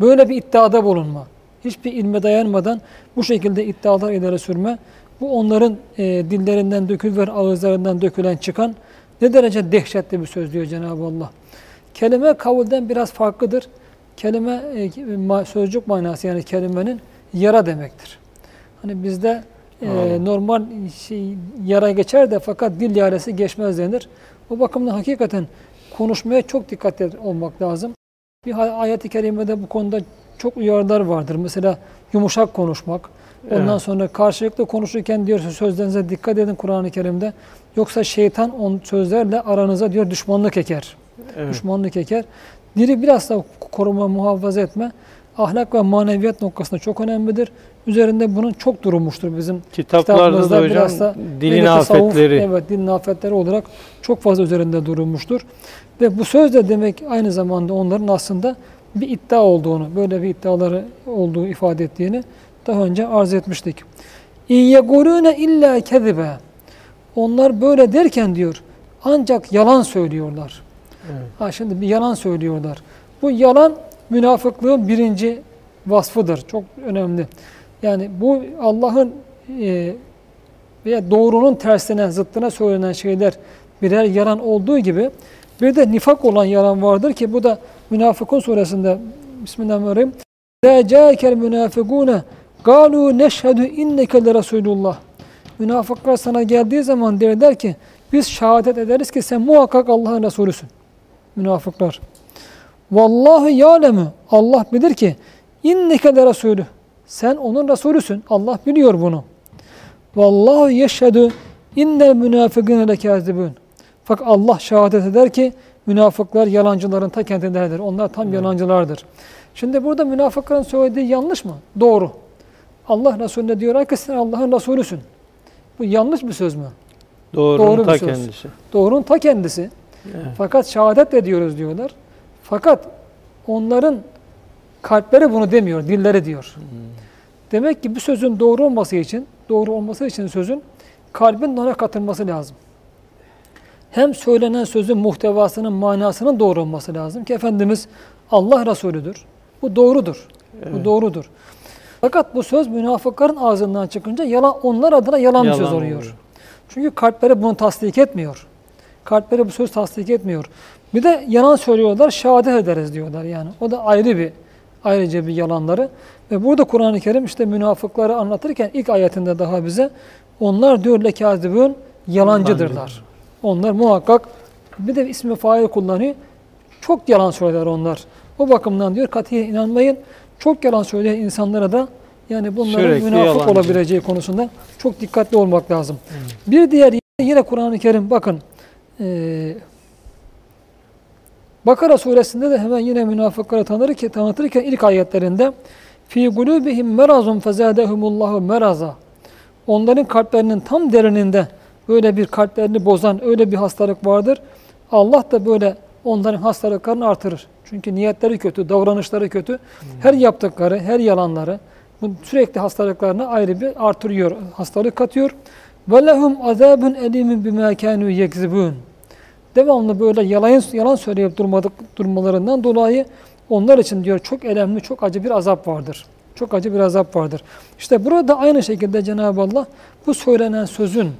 Böyle bir iddiada bulunma. Hiçbir ilme dayanmadan bu şekilde iddialar ileri sürme. Bu onların e, dillerinden dökülür, ağızlarından dökülen çıkan ne derece dehşetli bir söz diyor Cenab-ı Allah. Kelime kavulden biraz farklıdır. Kelime e, sözcük manası yani kelimenin yara demektir. Hani bizde e, normal şey, yara geçer de fakat dil yarası geçmez denir. O bakımdan hakikaten konuşmaya çok dikkatli olmak lazım. Bir ayet-i kerimede bu konuda çok uyarılar vardır. Mesela yumuşak konuşmak. Ondan Evet. sonra karşılıklı konuşurken diyor sözlerinize dikkat edin Kur'an-ı Kerim'de. Yoksa şeytan on sözlerle aranıza diyor düşmanlık eker. Evet. Düşmanlık eker. Dili biraz da koruma, muhafaza etme ahlak ve maneviyat noktasında çok önemlidir. Üzerinde bunun çok durulmuştur bizim Kitaplarda Kitapımızda da hocam biraz da dilin afetleri. Evet, dilin afetleri olarak çok fazla üzerinde durulmuştur. Ve bu söz de demek aynı zamanda onların aslında bir iddia olduğunu, böyle bir iddiaları olduğu ifade ettiğini daha önce arz etmiştik. İn yegulune illa kezibe. Onlar böyle derken diyor ancak yalan söylüyorlar. Evet. Ha şimdi bir yalan söylüyorlar. Bu yalan münafıklığın birinci vasfıdır. Çok önemli. Yani bu Allah'ın e, veya doğrunun tersine, zıttına söylenen şeyler birer yalan olduğu gibi bir de nifak olan yalan vardır ki bu da Münafıkun suresinde Bismillahirrahmanirrahim. La ca'akel münafikune galu neşhedü inneke le Resulullah. Münafıklar sana geldiği zaman derler ki biz şehadet ederiz ki sen muhakkak Allah'ın Resulüsün. Münafıklar. Vallahi ya'lemu. Allah bilir ki inneke le Resulü. Sen onun Resulüsün. Allah biliyor bunu. Vallahu yeşhedü innel münafikine lekâzibûn. Fakat Allah şehadet eder ki münafıklar yalancıların ta kendileridir. Onlar tam yalancılardır. Şimdi burada münafıkların söylediği yanlış mı? Doğru. Allah Resulüne diyorlar ki sen Allah'ın Resulüsün. Bu yanlış bir söz mü? Doğrunun Doğru ta söz. kendisi. Doğrunun ta kendisi. Evet. Fakat şehadet ediyoruz diyorlar. Fakat onların kalpleri bunu demiyor, dilleri diyor. Demek ki bu sözün doğru olması için, doğru olması için sözün kalbin de ona katılması lazım. Hem söylenen sözün muhtevasının, manasının doğru olması lazım ki Efendimiz Allah Resulüdür. Bu doğrudur. Bu Evet. doğrudur. Fakat bu söz münafıkların ağzından çıkınca yalan onlar adına yalan, bir söz Yalan oluyor. oluyor. Çünkü kalpleri bunu tasdik etmiyor. Kalpleri bu söz tasdik etmiyor. Bir de yalan söylüyorlar, şehadet ederiz diyorlar yani. O da ayrı bir ayrıca bir yalanları. Ve burada Kur'an-ı Kerim işte münafıkları anlatırken ilk ayetinde daha bize onlar diyor lekazibun yalancıdırlar. Onlar muhakkak bir de ismi fail kullanıyor. Çok yalan söyler onlar. O bakımdan diyor katiye inanmayın. Çok yalan söyleyen insanlara da yani bunların Sürekli münafık yalancı. olabileceği konusunda çok dikkatli olmak lazım. Bir diğer yine Kur'an-ı Kerim bakın eee Bakara suresinde de hemen yine münafıkları tanırken, tanıtırken ilk ayetlerinde fi gulubihim merazun fezadehumullahu meraza. Onların kalplerinin tam derininde böyle bir kalplerini bozan öyle bir hastalık vardır. Allah da böyle onların hastalıklarını artırır. Çünkü niyetleri kötü, davranışları kötü. Her yaptıkları, her yalanları bu sürekli hastalıklarını ayrı bir artırıyor, hastalık katıyor. Ve lehum azabun elimin bima kanu yekzibun. Devamlı böyle yalan yalan söyleyip durmadık durmalarından dolayı onlar için diyor çok elemli, çok acı bir azap vardır. Çok acı bir azap vardır. İşte burada aynı şekilde Cenab-ı Allah bu söylenen sözün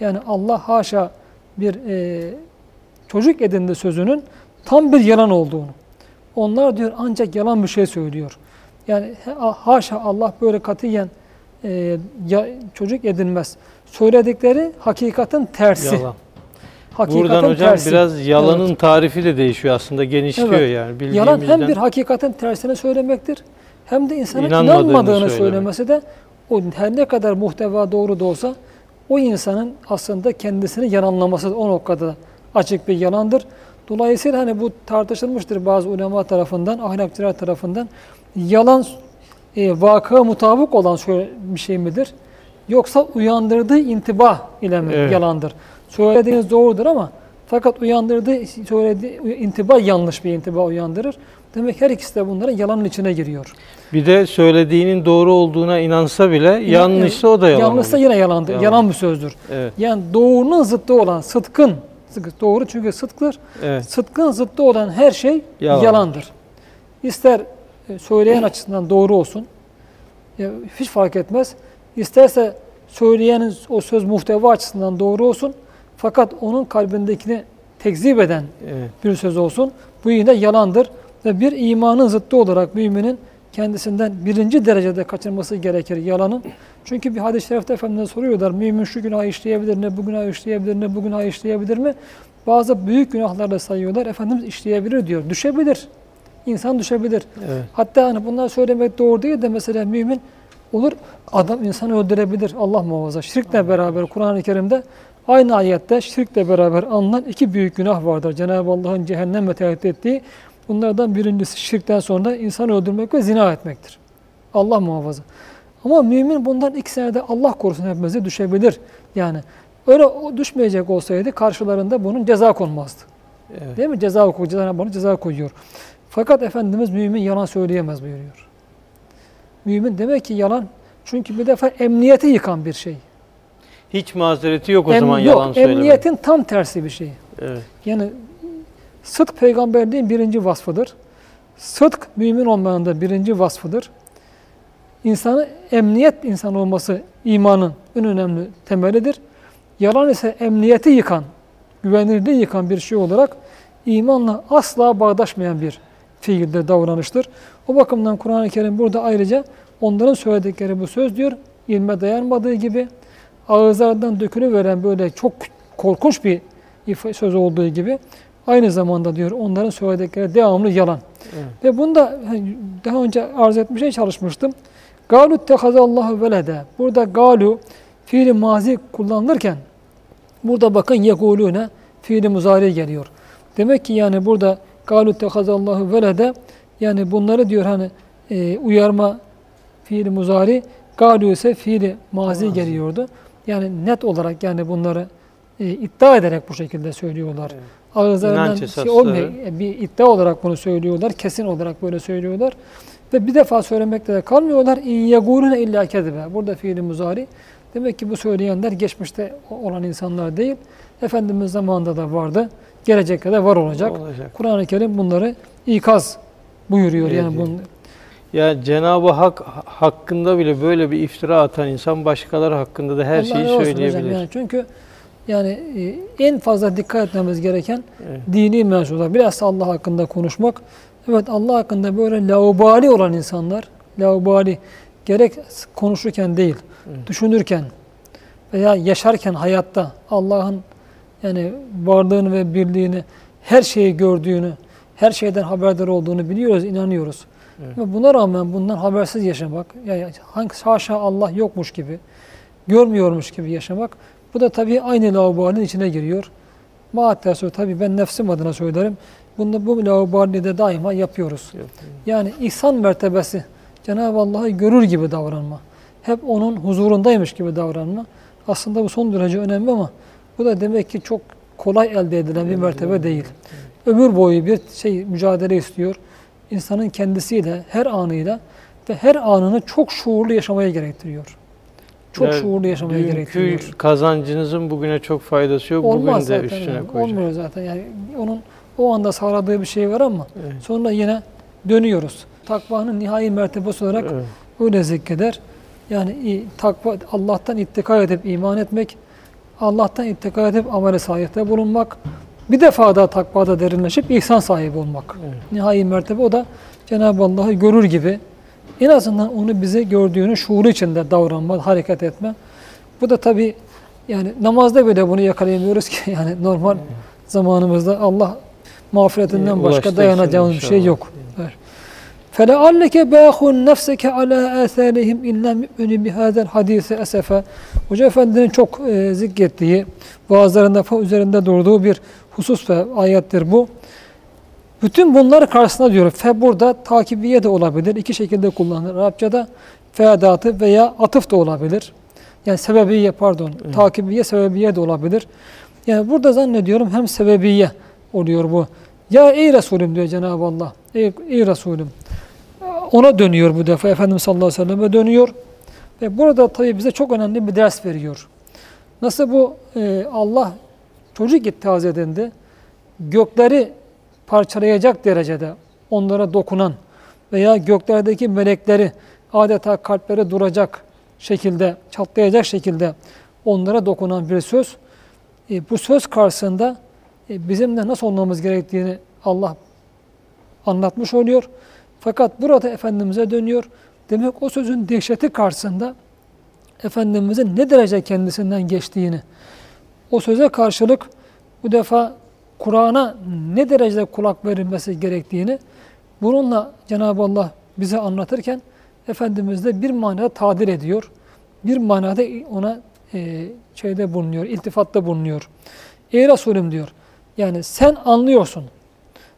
yani Allah haşa bir e, çocuk edindi sözünün tam bir yalan olduğunu. Onlar diyor ancak yalan bir şey söylüyor. Yani ha- haşa Allah böyle katiyen e, ya, çocuk edinmez. Söyledikleri hakikatin tersi. Yalan. Hakikatin Buradan hocam tersi. biraz yalanın tarifi de değişiyor aslında. Genişliyor Evet. yani. Yalan hem bir hakikatin tersini söylemektir hem de insanın İnanmadığını inanmadığını söylemek. söylemesi de o her ne kadar muhteva doğru da olsa o insanın aslında kendisini yalanlaması o noktada açık bir yalandır. Dolayısıyla hani bu tartışılmıştır bazı ulema tarafından, ahlakçılar tarafından. Yalan e, vakıa mutabık olan şöyle bir şey midir? Yoksa uyandırdığı intibah ile mi Evet. yalandır? Söylediğiniz doğrudur ama fakat uyandırdığı söylediği intibah yanlış bir intibah uyandırır. Demek her ikisi de bunların yalanın içine giriyor. Bir de söylediğinin doğru olduğuna inansa bile yanlışsa o da yalan Yanlışsa olur. yine yalandır. Yalan. Yalan bir sözdür. Evet, Yani doğrunun zıttı olan sıdkın, sıdkı- doğru çünkü sıdktır. evet. Sıdkın zıttı olan her şey Yalan. yalandır. İster e, söyleyen açısından doğru olsun, ya hiç fark etmez. İsterse söyleyenin o söz muhteva açısından doğru olsun, fakat onun kalbindekini tekzip eden evet. bir söz olsun. Bu yine yalandır ve bir imanın zıttı olarak müminin kendisinden birinci derecede kaçırması gerekir yalanın. Çünkü bir hadis-i şerifte Efendimiz'e soruyorlar, mümin şu günah işleyebilir mi, bu günah işleyebilir mi, bu günah işleyebilir mi? Bazı büyük günahlarla sayıyorlar, Efendimiz işleyebilir diyor. Düşebilir, insan düşebilir. evet. Hatta hani bunlar söylemek doğru değil de mesela mümin olur, adam insanı öldürebilir, Allah muhafaza. Şirkle beraber Kur'an-ı Kerim'de aynı ayette şirkle beraber anılan iki büyük günah vardır. Cenab-ı Allah'ın cehennemle tehdit ettiği bunlardan birincisi şirkten sonra insan öldürmek ve zina etmektir. Allah muhafaza. Ama mümin bundan ikisine de Allah korusun hepimize düşebilir. Yani öyle düşmeyecek olsaydı karşılarında bunun ceza konmazdı. evet. Değil mi? Ceza koyuyor. Cenab-ı Hak ceza koyuyor. Fakat Efendimiz mümin yalan söyleyemez buyuruyor. Mümin demek ki yalan çünkü bir defa emniyeti yıkan bir şey. Hiç mazereti yok o Em- zaman yok, yalan söylemek. emniyetin tam tersi bir şey. Evet. Yani sıdk peygamberliğin birinci vasfıdır. Sıdk mümin olmanın da birinci vasfıdır. İnsanı emniyet insan olması imanın en önemli temelidir. Yalan ise emniyeti yıkan, güvenilirliği yıkan bir şey olarak imanla asla bağdaşmayan bir fiildir, davranıştır. O bakımdan Kur'an-ı Kerim burada ayrıca onların söyledikleri bu söz diyor, ilme dayanmadığı gibi ağızlarından dökülüveren böyle çok korkunç bir söz olduğu gibi aynı zamanda diyor onların söyledikleri devamlı yalan. Evet. Ve bunda daha önce arz etmişe çalışmıştım. Galu tehazallahu velede. Burada galu fiili mazi kullanılırken burada bakın yekulune fiili muzari geliyor. Demek ki yani burada galu tehazallahu velede yani bunları diyor hani e, uyarma fiili muzari galu ise fiili mazi Mazi. geliyordu. Yani net olarak yani bunları e, iddia ederek bu şekilde söylüyorlar. Evet. Ağızlarından şey olmuyor. E, Bir iddia olarak bunu söylüyorlar. Kesin olarak böyle söylüyorlar. Ve bir defa söylemekte de kalmıyorlar. İn yegûrune illa kedibe. Burada fiili muzari. Demek ki bu söyleyenler geçmişte olan insanlar değil. Efendimiz zamanında da vardı. Gelecekte de var olacak. Olacak. Kur'an-ı Kerim bunları ikaz buyuruyor. Yani Evet. Bunun Ya Cenab-ı Hak hakkında bile böyle bir iftira atan insan başkaları hakkında da her Allah şeyi hocam. söyleyebilir. Yani çünkü yani e, en fazla dikkat etmemiz gereken Evet. dini mevzular. Biraz Allah hakkında konuşmak. Evet Allah hakkında böyle laubali olan insanlar, laubali gerek konuşurken değil, Evet. düşünürken veya yaşarken hayatta Allah'ın yani varlığını ve birliğini, her şeyi gördüğünü, her şeyden haberdar olduğunu biliyoruz, inanıyoruz. Evet. Ve buna rağmen bundan habersiz yaşamak, yani hangi haşa Allah yokmuş gibi, görmüyormuş gibi yaşamak, bu da tabii aynı laubalin içine giriyor. Maatta sonra tabii ben nefsim adına söylerim. Bunu bu laubali de daima yapıyoruz. Yani ihsan mertebesi, Cenab-ı Allah'ı görür gibi davranma. Hep onun huzurundaymış gibi davranma. Aslında bu son derece önemli ama bu da demek ki çok kolay elde edilen bir mertebe değil. Ömür boyu bir şey mücadele istiyor. İnsanın kendisiyle, her anıyla ve her anını çok şuurlu yaşamaya gerektiriyor. Çok Yani şuurlu yaşamaya Dünkü gerektiriyor. kazancınızın bugüne çok faydası yok. Olmaz Bugün de zaten. üstüne yani. koyacak. Olmuyor zaten. Yani onun o anda sağladığı bir şey var ama Evet. sonra yine dönüyoruz. Takvanın nihai mertebesi olarak Evet. öyle zikreder. Yani takva Allah'tan ittika edip iman etmek, Allah'tan ittika edip sahipte bulunmak, bir defa daha takvada derinleşip ihsan sahibi olmak. Evet. Nihai mertebe o da Cenab-ı Allah'ı görür gibi en azından onu bize gördüğünü şuuru içinde davranma, hareket etme. Bu da tabi yani namazda bile bunu yakalayamıyoruz ki yani normal zamanımızda Allah mağfiretinden Ee, başka ulaştırsın dayanacağımız bir şey inşallah. yok. Evet. فَلَعَلَّكَ بَاخُنْ نَفْسَكَ عَلَى آثَارِهِمْ اِنْ لَمْ يُؤْمِنُوا بِهَذَا الْحَد۪يثِ اَسَفًا Hoca Efendi'nin çok e, zikrettiği, vaazlarında falan üzerinde durduğu bir husus ve ayettir bu. Bütün bunlar karşısında diyor. Fe burada takibiye de olabilir. İki şekilde kullanılır. Arapçada feadatı veya atıf da olabilir. Yani sebebiye pardon. Takibiye sebebiye de olabilir. Yani burada zannediyorum hem sebebiye oluyor bu. Ya ey Resulüm diyor Cenab-ı Allah. Ey, ey Resulüm. Ona dönüyor bu defa. Efendimiz sallallahu aleyhi ve selleme dönüyor. Ve burada tabii bize çok önemli bir ders veriyor. Nasıl bu e, Allah çocuk ittihaz edindi. Gökleri parçalayacak derecede onlara dokunan veya göklerdeki melekleri adeta kalpleri duracak şekilde, çatlayacak şekilde onlara dokunan bir söz. E, bu söz karşısında e, bizim de nasıl olmamız gerektiğini Allah anlatmış oluyor. Fakat burada Efendimiz'e dönüyor. Demek o sözün dehşeti karşısında Efendimiz'in ne derece kendisinden geçtiğini, o söze karşılık bu defa Kur'an'a ne derecede kulak verilmesi gerektiğini bununla Cenab-ı Allah bize anlatırken Efendimiz de bir manada tadil ediyor. Bir manada ona e, şeyde bulunuyor, iltifatta bulunuyor. Ey Resulüm diyor. Yani sen anlıyorsun.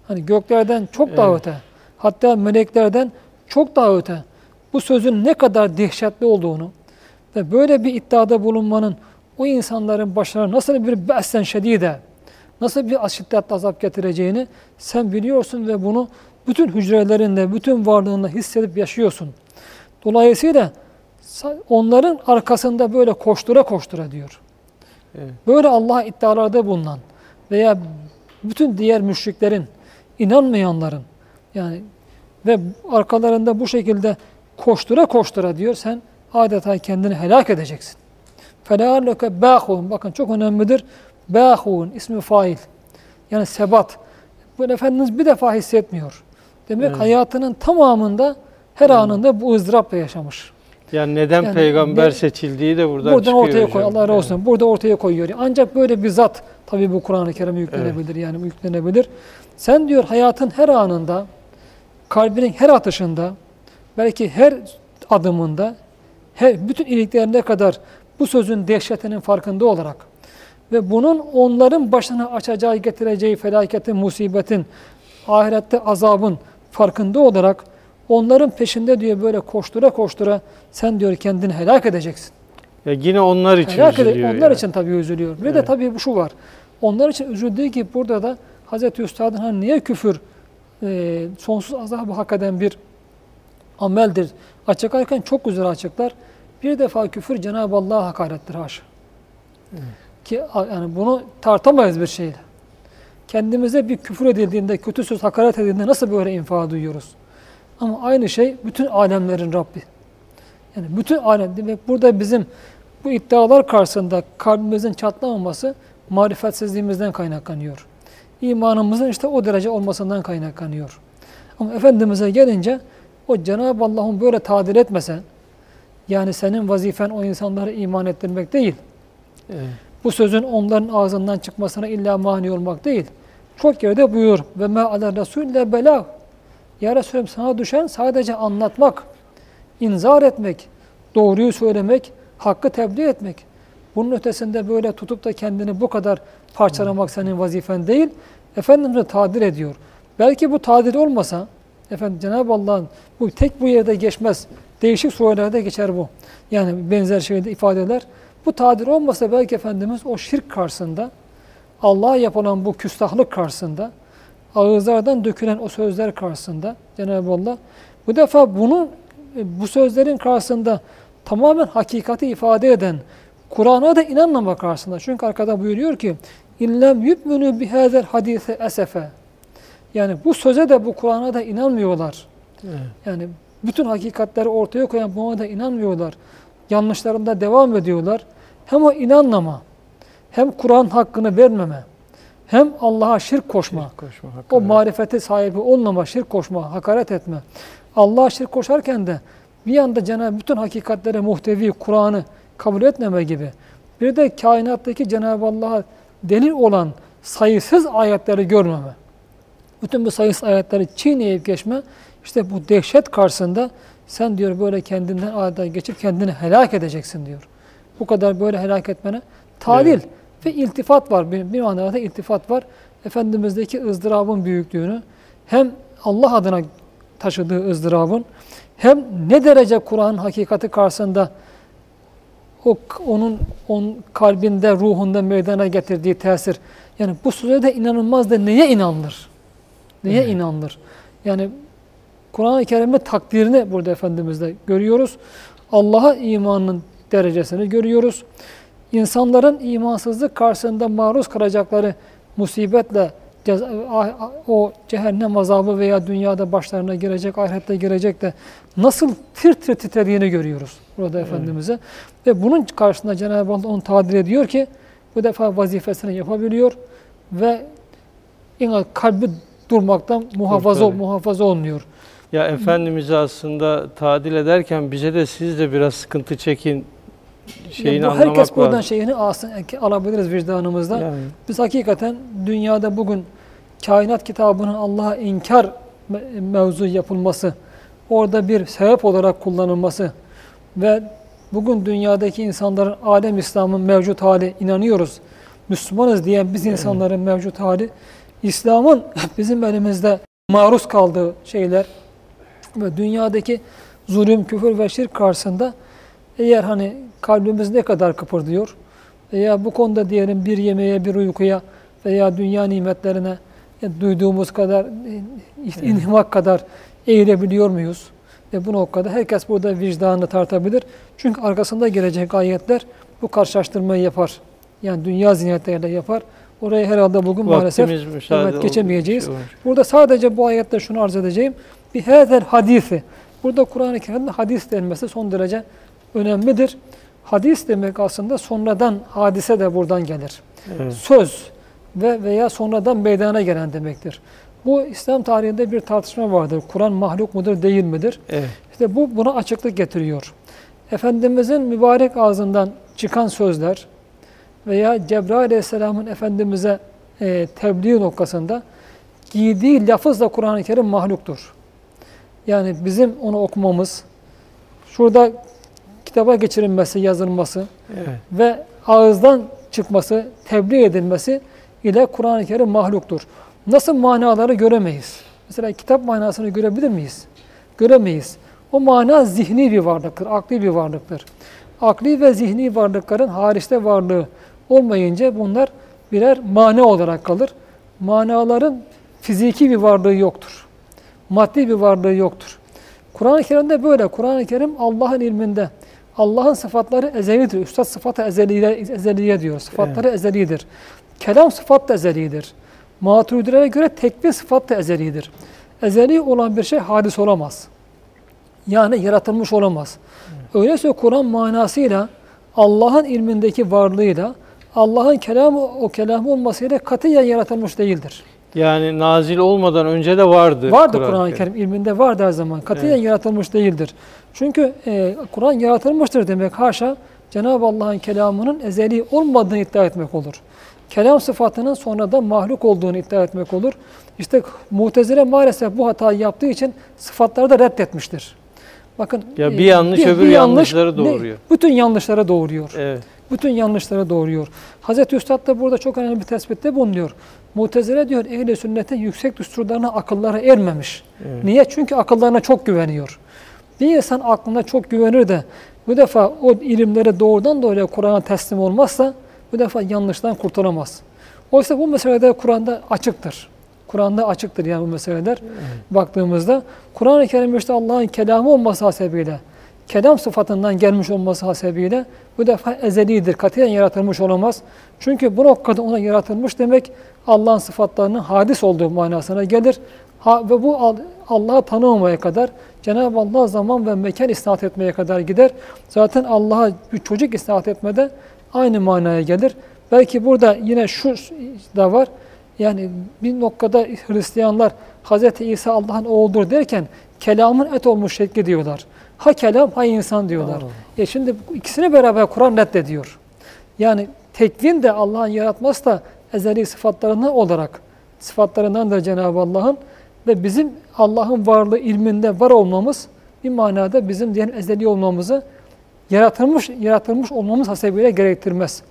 Hani göklerden çok daha Evet. öte. Hatta meleklerden çok daha öte. Bu sözün ne kadar dehşetli olduğunu ve böyle bir iddiada bulunmanın o insanların başlarına nasıl bir bessen şedide, nasıl bir şiddetli azap getireceğini sen biliyorsun ve bunu bütün hücrelerinde, bütün varlığında hissedip yaşıyorsun. Dolayısıyla onların arkasında böyle koştura koştura diyor. Evet. Böyle Allah'a iddialarda bulunan veya bütün diğer müşriklerin, inanmayanların yani ve arkalarında bu şekilde koştura koştura diyor sen adeta kendini helak edeceksin. Felâlleke bâhûn. Bakın çok önemlidir. Bâhûn ismi fail. Yani sebat. Bu Efendimiz bir defa hissetmiyor. Demek evet. hayatının tamamında her evet. anında bu ızdırapla yaşamış. Yani neden yani peygamber ne, seçildiği de buradan, buradan çıkıyor ortaya koy, Allah razı olsun. Yani. Burada ortaya koyuyor. Ancak böyle bir zat tabii bu Kur'an-ı Kerim'e yüklenebilir evet. yani yüklenebilir. Sen diyor hayatın her anında, kalbinin her atışında, belki her adımında, her bütün iliklerine kadar bu sözün dehşetinin farkında olarak ve bunun onların başına açacağı, getireceği felaketin, musibetin, ahirette azabın farkında olarak onların peşinde diyor böyle koştura koştura sen diyor kendini helak edeceksin. Ya yine onlar için Helak ede- üzülüyor. onlar yani. için tabii üzülüyor. Bir de Evet. tabii bu şu var. Onlar için üzüldüğü gibi burada da Hazreti Üstad'ın hani niye küfür e, sonsuz azabı hak eden bir ameldir. Açıklarken çok güzel açıklar. Bir defa küfür Cenab-ı Allah'a hakarettir haşa. Ki a- yani bunu tartamayız bir şeyle. Kendimize bir küfür edildiğinde, kötü söz hakaret edildiğinde nasıl böyle infa duyuyoruz? Ama aynı şey bütün alemlerin Rabbi. Yani bütün alem demek burada bizim bu iddialar karşısında kalbimizin çatlamaması marifetsizliğimizden kaynaklanıyor. İmanımızın işte o derece olmasından kaynaklanıyor. Ama Efendimiz'e gelince o Cenab-ı Allah'ın böyle tadil etmese, yani senin vazifen o insanları iman ettirmek değil, Evet. bu sözün onların ağzından çıkmasına illa mani olmak değil. Çok yerde buyur ve me ala resulülle belag. Ya Resulüm sana düşen sadece anlatmak, inzar etmek, doğruyu söylemek, hakkı tebliğ etmek. Bunun ötesinde böyle tutup da kendini bu kadar parçalamak senin vazifen değil. Efendimiz de tadil ediyor. Belki bu tadil olmasa, efendim Cenab-ı Allah'ın bu tek bu yerde geçmez. Değişik surelerde geçer bu. Yani benzer şeyde ifadeler. Bu tadil olmasa belki Efendimiz o şirk karşısında, Allah'a yapılan bu küstahlık karşısında, ağızlardan dökülen o sözler karşısında Cenab-ı Allah bu defa bunun e, bu sözlerin karşısında tamamen hakikati ifade eden Kur'an'a da inanmama karşısında. Çünkü arkada buyuruyor ki illem yu'minu bihazel hadise esefe. Yani bu söze de bu Kur'an'a da inanmıyorlar. Evet. Yani bütün hakikatleri ortaya koyan da inanmıyorlar. Yanlışlarında devam ediyorlar. Hem o inanmama, hem Kur'an hakkını vermeme, hem Allah'a şirk koşma, Şirk koşma, o marifeti sahibi olmama, şirk koşma, hakaret etme. Allah'a şirk koşarken de bir yanda Cenab-ı bütün hakikatlere muhtevi Kur'an'ı kabul etmeme gibi. Bir de kainattaki Cenab-ı Allah'a delil olan sayısız ayetleri görmeme. Bütün bu sayısız ayetleri çiğneyip geçme. İşte bu dehşet karşısında sen diyor böyle kendinden adeta geçip kendini helak edeceksin diyor. Bu kadar böyle helak etmene talil Evet. ve iltifat var. Bir, bir manada iltifat var. Efendimiz'deki ızdırabın büyüklüğünü hem Allah adına taşıdığı ızdırabın hem ne derece Kur'an'ın hakikati karşısında o onun onun kalbinde, ruhunda meydana getirdiği tesir. Yani bu sözde inanılmaz da neye inanılır? Neye Evet. inanılır? Yani Kur'an-ı Kerim'in takdirini burada Efendimiz'de görüyoruz. Allah'a imanın derecesini görüyoruz. İnsanların imansızlık karşısında maruz kalacakları musibetle o cehennem azabı veya dünyada başlarına girecek, ahirette girecek de nasıl tir tir titrediğini görüyoruz burada Efendimiz'e. Ve bunun karşısında Cenab-ı Allah onu tadil ediyor ki bu defa vazifesini yapabiliyor ve kalbi durmaktan muhafaza muhafaza olunuyor. Ya Efendimiz'i aslında tadil ederken bize de siz de biraz sıkıntı çekin şeyini bu anlamak herkes buradan lazım. şeyini alsın, alabiliriz vicdanımızda. Yani, Biz hakikaten dünyada bugün kainat kitabının Allah'a inkar me- mevzu yapılması, orada bir sebep olarak kullanılması ve bugün dünyadaki insanların alem İslam'ın mevcut hali inanıyoruz. Müslümanız diyen biz insanların mevcut hali, İslam'ın bizim elimizde maruz kaldığı şeyler ve dünyadaki zulüm, küfür ve şirk karşısında eğer hani kalbimiz ne kadar kıpırdıyor veya bu konuda diyelim bir yemeğe, bir uykuya veya dünya nimetlerine duyduğumuz kadar, e, inhimak kadar eğilebiliyor muyuz? Ve bu noktada herkes burada vicdanını tartabilir. Çünkü arkasında gelecek ayetler bu karşılaştırmayı yapar. Yani dünya ziynetleriyle yapar. Oraya herhalde bugün maalesef vaktimiz müsaade evet, geçemeyeceğiz. için olmuş. Burada sadece bu ayette şunu arz edeceğim. Bir hazel hadisi. Burada Kur'an-ı Kerim'de hadis denmesi son derece önemlidir. Hadis demek aslında sonradan hadise de buradan gelir. Evet. Söz ve veya sonradan meydana gelen demektir. Bu İslam tarihinde bir tartışma vardır. Kur'an mahluk mudur değil midir? Evet. İşte bu buna açıklık getiriyor. Efendimizin mübarek ağzından çıkan sözler veya Cebrail Aleyhisselam'ın Efendimiz'e e, tebliğ noktasında giydiği lafızla Kur'an-ı Kerim mahluktur. Yani bizim onu okumamız, şurada kitaba geçirilmesi, yazılması Evet. ve ağızdan çıkması, tebliğ edilmesi ile Kur'an-ı Kerim mahluktur. Nasıl manaları göremeyiz? Mesela kitap manasını görebilir miyiz? Göremeyiz. O mana zihni bir varlıktır, akli bir varlıktır. Akli ve zihni varlıkların hariçte varlığı olmayınca bunlar birer mane olarak kalır. Manaların fiziki bir varlığı yoktur. Maddi bir varlığı yoktur. Kur'an-ı Kerim'de böyle. Kur'an-ı Kerim Allah'ın ilminde. Allah'ın sıfatları ezelidir. Üstad sıfatı ezeliye, ezeliye diyor. Sıfatları ezelidir. Kelam sıfat da ezelidir. Maturidilere göre tekvin sıfat da ezelidir. Ezeli olan bir şey hadis olamaz. Yani yaratılmış olamaz. Öyleyse Kur'an manasıyla Allah'ın ilmindeki varlığıyla Allah'ın kelamı o kelamı olmasıyla katiyen yaratılmış değildir. Yani nazil olmadan önce de vardı. Vardır Kur'an-ı Kerim ilminde var her zaman. Katiyen Evet. yaratılmış değildir. Çünkü e, Kur'an yaratılmıştır demek haşa Cenab-ı Allah'ın kelamının ezeli olmadığını iddia etmek olur. Kelam sıfatının sonradan mahluk olduğunu iddia etmek olur. İşte Mutezile maalesef bu hatayı yaptığı için sıfatları da reddetmiştir. Bakın Ya e, bir yanlış öbür yanlışları doğuruyor. ne- bütün yanlışlara doğuruyor. Evet. Bütün yanlışlara doğuruyor. Hazreti Üstad da burada çok önemli bir tespitte bulunuyor. Mutezile diyor ehl-i sünnetin yüksek düsturlarına akılları ermemiş. Evet. Niye? Çünkü akıllarına çok güveniyor. Bir insan aklına çok güvenir de bu defa o ilimlere doğrudan doğruya Kur'an'a teslim olmazsa bu defa yanlıştan kurtulamaz. Oysa bu meseleler Kur'an'da açıktır. Kur'an'da açıktır yani bu meseleler baktığımızda. Kur'an-ı Kerim işte Allah'ın kelamı olması hasebiyle, kelam sıfatından gelmiş olması hasebiyle bu defa ezelidir. Katiyen yaratılmış olamaz. Çünkü bu noktada ona yaratılmış demek Allah'ın sıfatlarının hadis olduğu manasına gelir. Ha, ve bu Al- Allah'ı tanımamaya kadar Cenab-ı Allah zaman ve mekan isnat etmeye kadar gider. Zaten Allah'a bir çocuk isnat etmede aynı manaya gelir. Belki burada yine şu da var. Yani bir noktada Hristiyanlar Hz. İsa Allah'ın oğludur derken kelamın et olmuş şekli diyorlar. Ha kelam ha insan diyorlar. E şimdi ikisini beraber Kur'an reddediyor. Yani tekvin de Allah'ın yaratması da ezeli sıfatlarından olarak sıfatlarındandır Cenab-ı Allah'ın ve bizim Allah'ın varlığı ilminde var olmamız bir manada bizim diyelim ezeli olmamızı yaratılmış yaratılmış olmamız hasebiyle gerektirmez.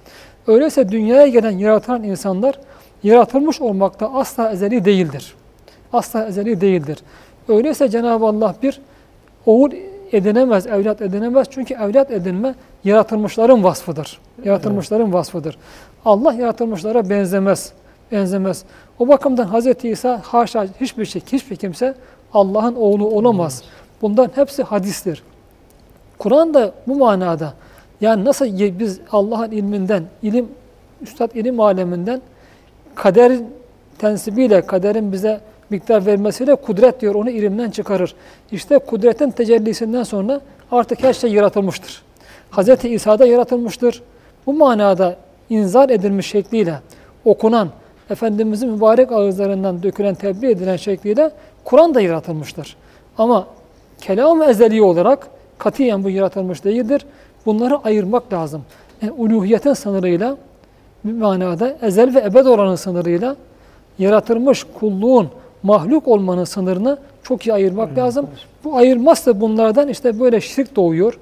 Öyleyse dünyaya gelen yaratılan insanlar yaratılmış olmakta asla ezeli değildir. Asla ezeli değildir. Öyleyse Cenab-ı Allah bir oğul edinemez, evlat edinemez. Çünkü evlat edinme yaratılmışların vasfıdır. Yaratılmışların vasfıdır. Allah yaratılmışlara benzemez. Benzemez. O bakımdan Hz. İsa haşa hiçbir şey, hiçbir kimse Allah'ın oğlu olamaz. Bundan hepsi hadistir. Kur'an da bu manada yani nasıl biz Allah'ın ilminden, ilim, üstad ilim aleminden kaderin tensibiyle, kaderin bize miktar vermesiyle kudret diyor onu ilimden çıkarır. İşte kudretin tecellisinden sonra artık her şey yaratılmıştır. Hz. İsa'da yaratılmıştır. Bu manada inzar edilmiş şekliyle okunan, Efendimizin mübarek ağızlarından dökülen, tebliğ edilen şekliyle Kur'an da yaratılmıştır. Ama kelam ezeli olarak katiyen bu yaratılmış değildir. Bunları ayırmak lazım. Yani uluhiyetin sınırıyla bir manada ezel ve ebed olanın sınırıyla yaratılmış kulluğun mahluk olmanın sınırını çok iyi ayırmak lazım. Bu ayırmazsa bunlardan işte böyle şirk doğuyor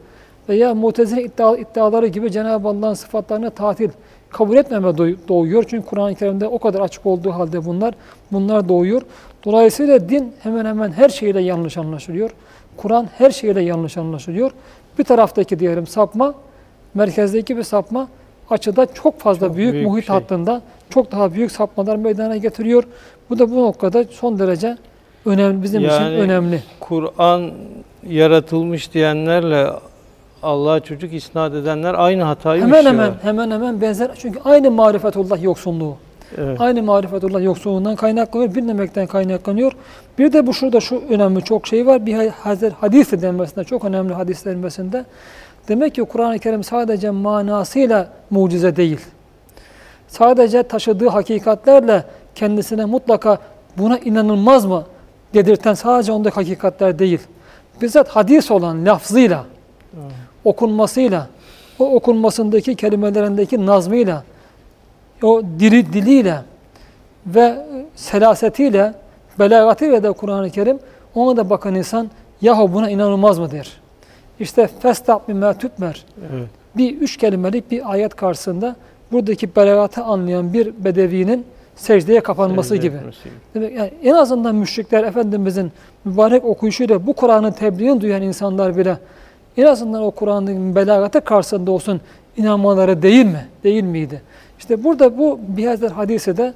veya mutezile iddia, iddiaları gibi Cenab-ı Allah'ın sıfatlarına tatil kabul etmeme doğ- doğuyor. Çünkü Kur'an-ı Kerim'de o kadar açık olduğu halde bunlar bunlar doğuyor. Dolayısıyla din hemen hemen her şeyle yanlış anlaşılıyor. Kur'an her şeyle yanlış anlaşılıyor. Bir taraftaki diyelim sapma, merkezdeki bir sapma açıda çok fazla Çok büyük, büyük muhit şey. hattında çok daha büyük sapmalar meydana getiriyor. Bu da bu noktada son derece önemli bizim için Yani önemli. Kur'an yaratılmış diyenlerle Allah'a çocuk isnat edenler aynı hatayı Hemen işliyorlar. hemen hemen hemen benzer. Çünkü aynı marifetullah yoksunluğu. Evet. Aynı marifetullah yoksulluğundan kaynaklanıyor, bilmemekten kaynaklanıyor. Bir de bu şurada şu önemli çok şey var. Bir hazır hadis denmesinde, çok önemli hadis denmesinde. Demek ki Kur'an-ı Kerim sadece manasıyla mucize değil. Sadece taşıdığı hakikatlerle kendisine mutlaka buna inanılmaz mı dedirten sadece ondaki hakikatler değil. Bizzat hadis olan lafzıyla, okunmasıyla, o okunmasındaki kelimelerindeki nazmıyla, o diri diliyle ve selasetiyle, belagatıyla da Kur'an-ı Kerim ona da bakan insan yahu buna inanılmaz mı der. İşte festah bimâ tütmer. Evet. Bir üç kelimelik bir ayet karşısında buradaki belagatı anlayan bir bedevinin secdeye kapanması Secde gibi. etmesi. Demek yani en azından müşrikler Efendimizin mübarek okuyuşuyla bu Kur'an'ın tebliğini duyan insanlar bile en azından o Kur'an'ın belagatı karşısında olsun inanmaları değil mi? Değil miydi? İşte burada bu bihazer hadise de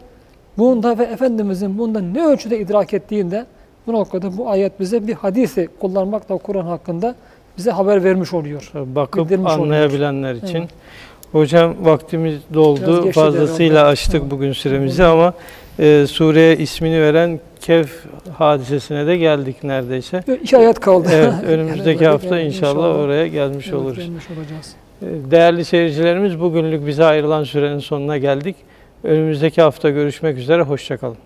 bunda ve Efendimizin bunda ne ölçüde idrak ettiğinde Bu noktada bu ayet bize bir hadisi kullanmakla Kur'an hakkında bize haber vermiş oluyor. Bakıp Bildirmiş oluyor. anlayabilenler için. Evet. Hocam vaktimiz doldu. Fazlasıyla açtık Evet. bugün süremizi ama e, sureye ismini veren Kehf hadisesine de geldik neredeyse. İki ayet kaldı. Evet, önümüzdeki Yani hafta evet, inşallah, oraya gelmiş evet, oluruz. gelmiş olacağız. E, Değerli seyircilerimiz bugünlük bize ayrılan sürenin sonuna geldik. Önümüzdeki hafta görüşmek üzere, hoşçakalın.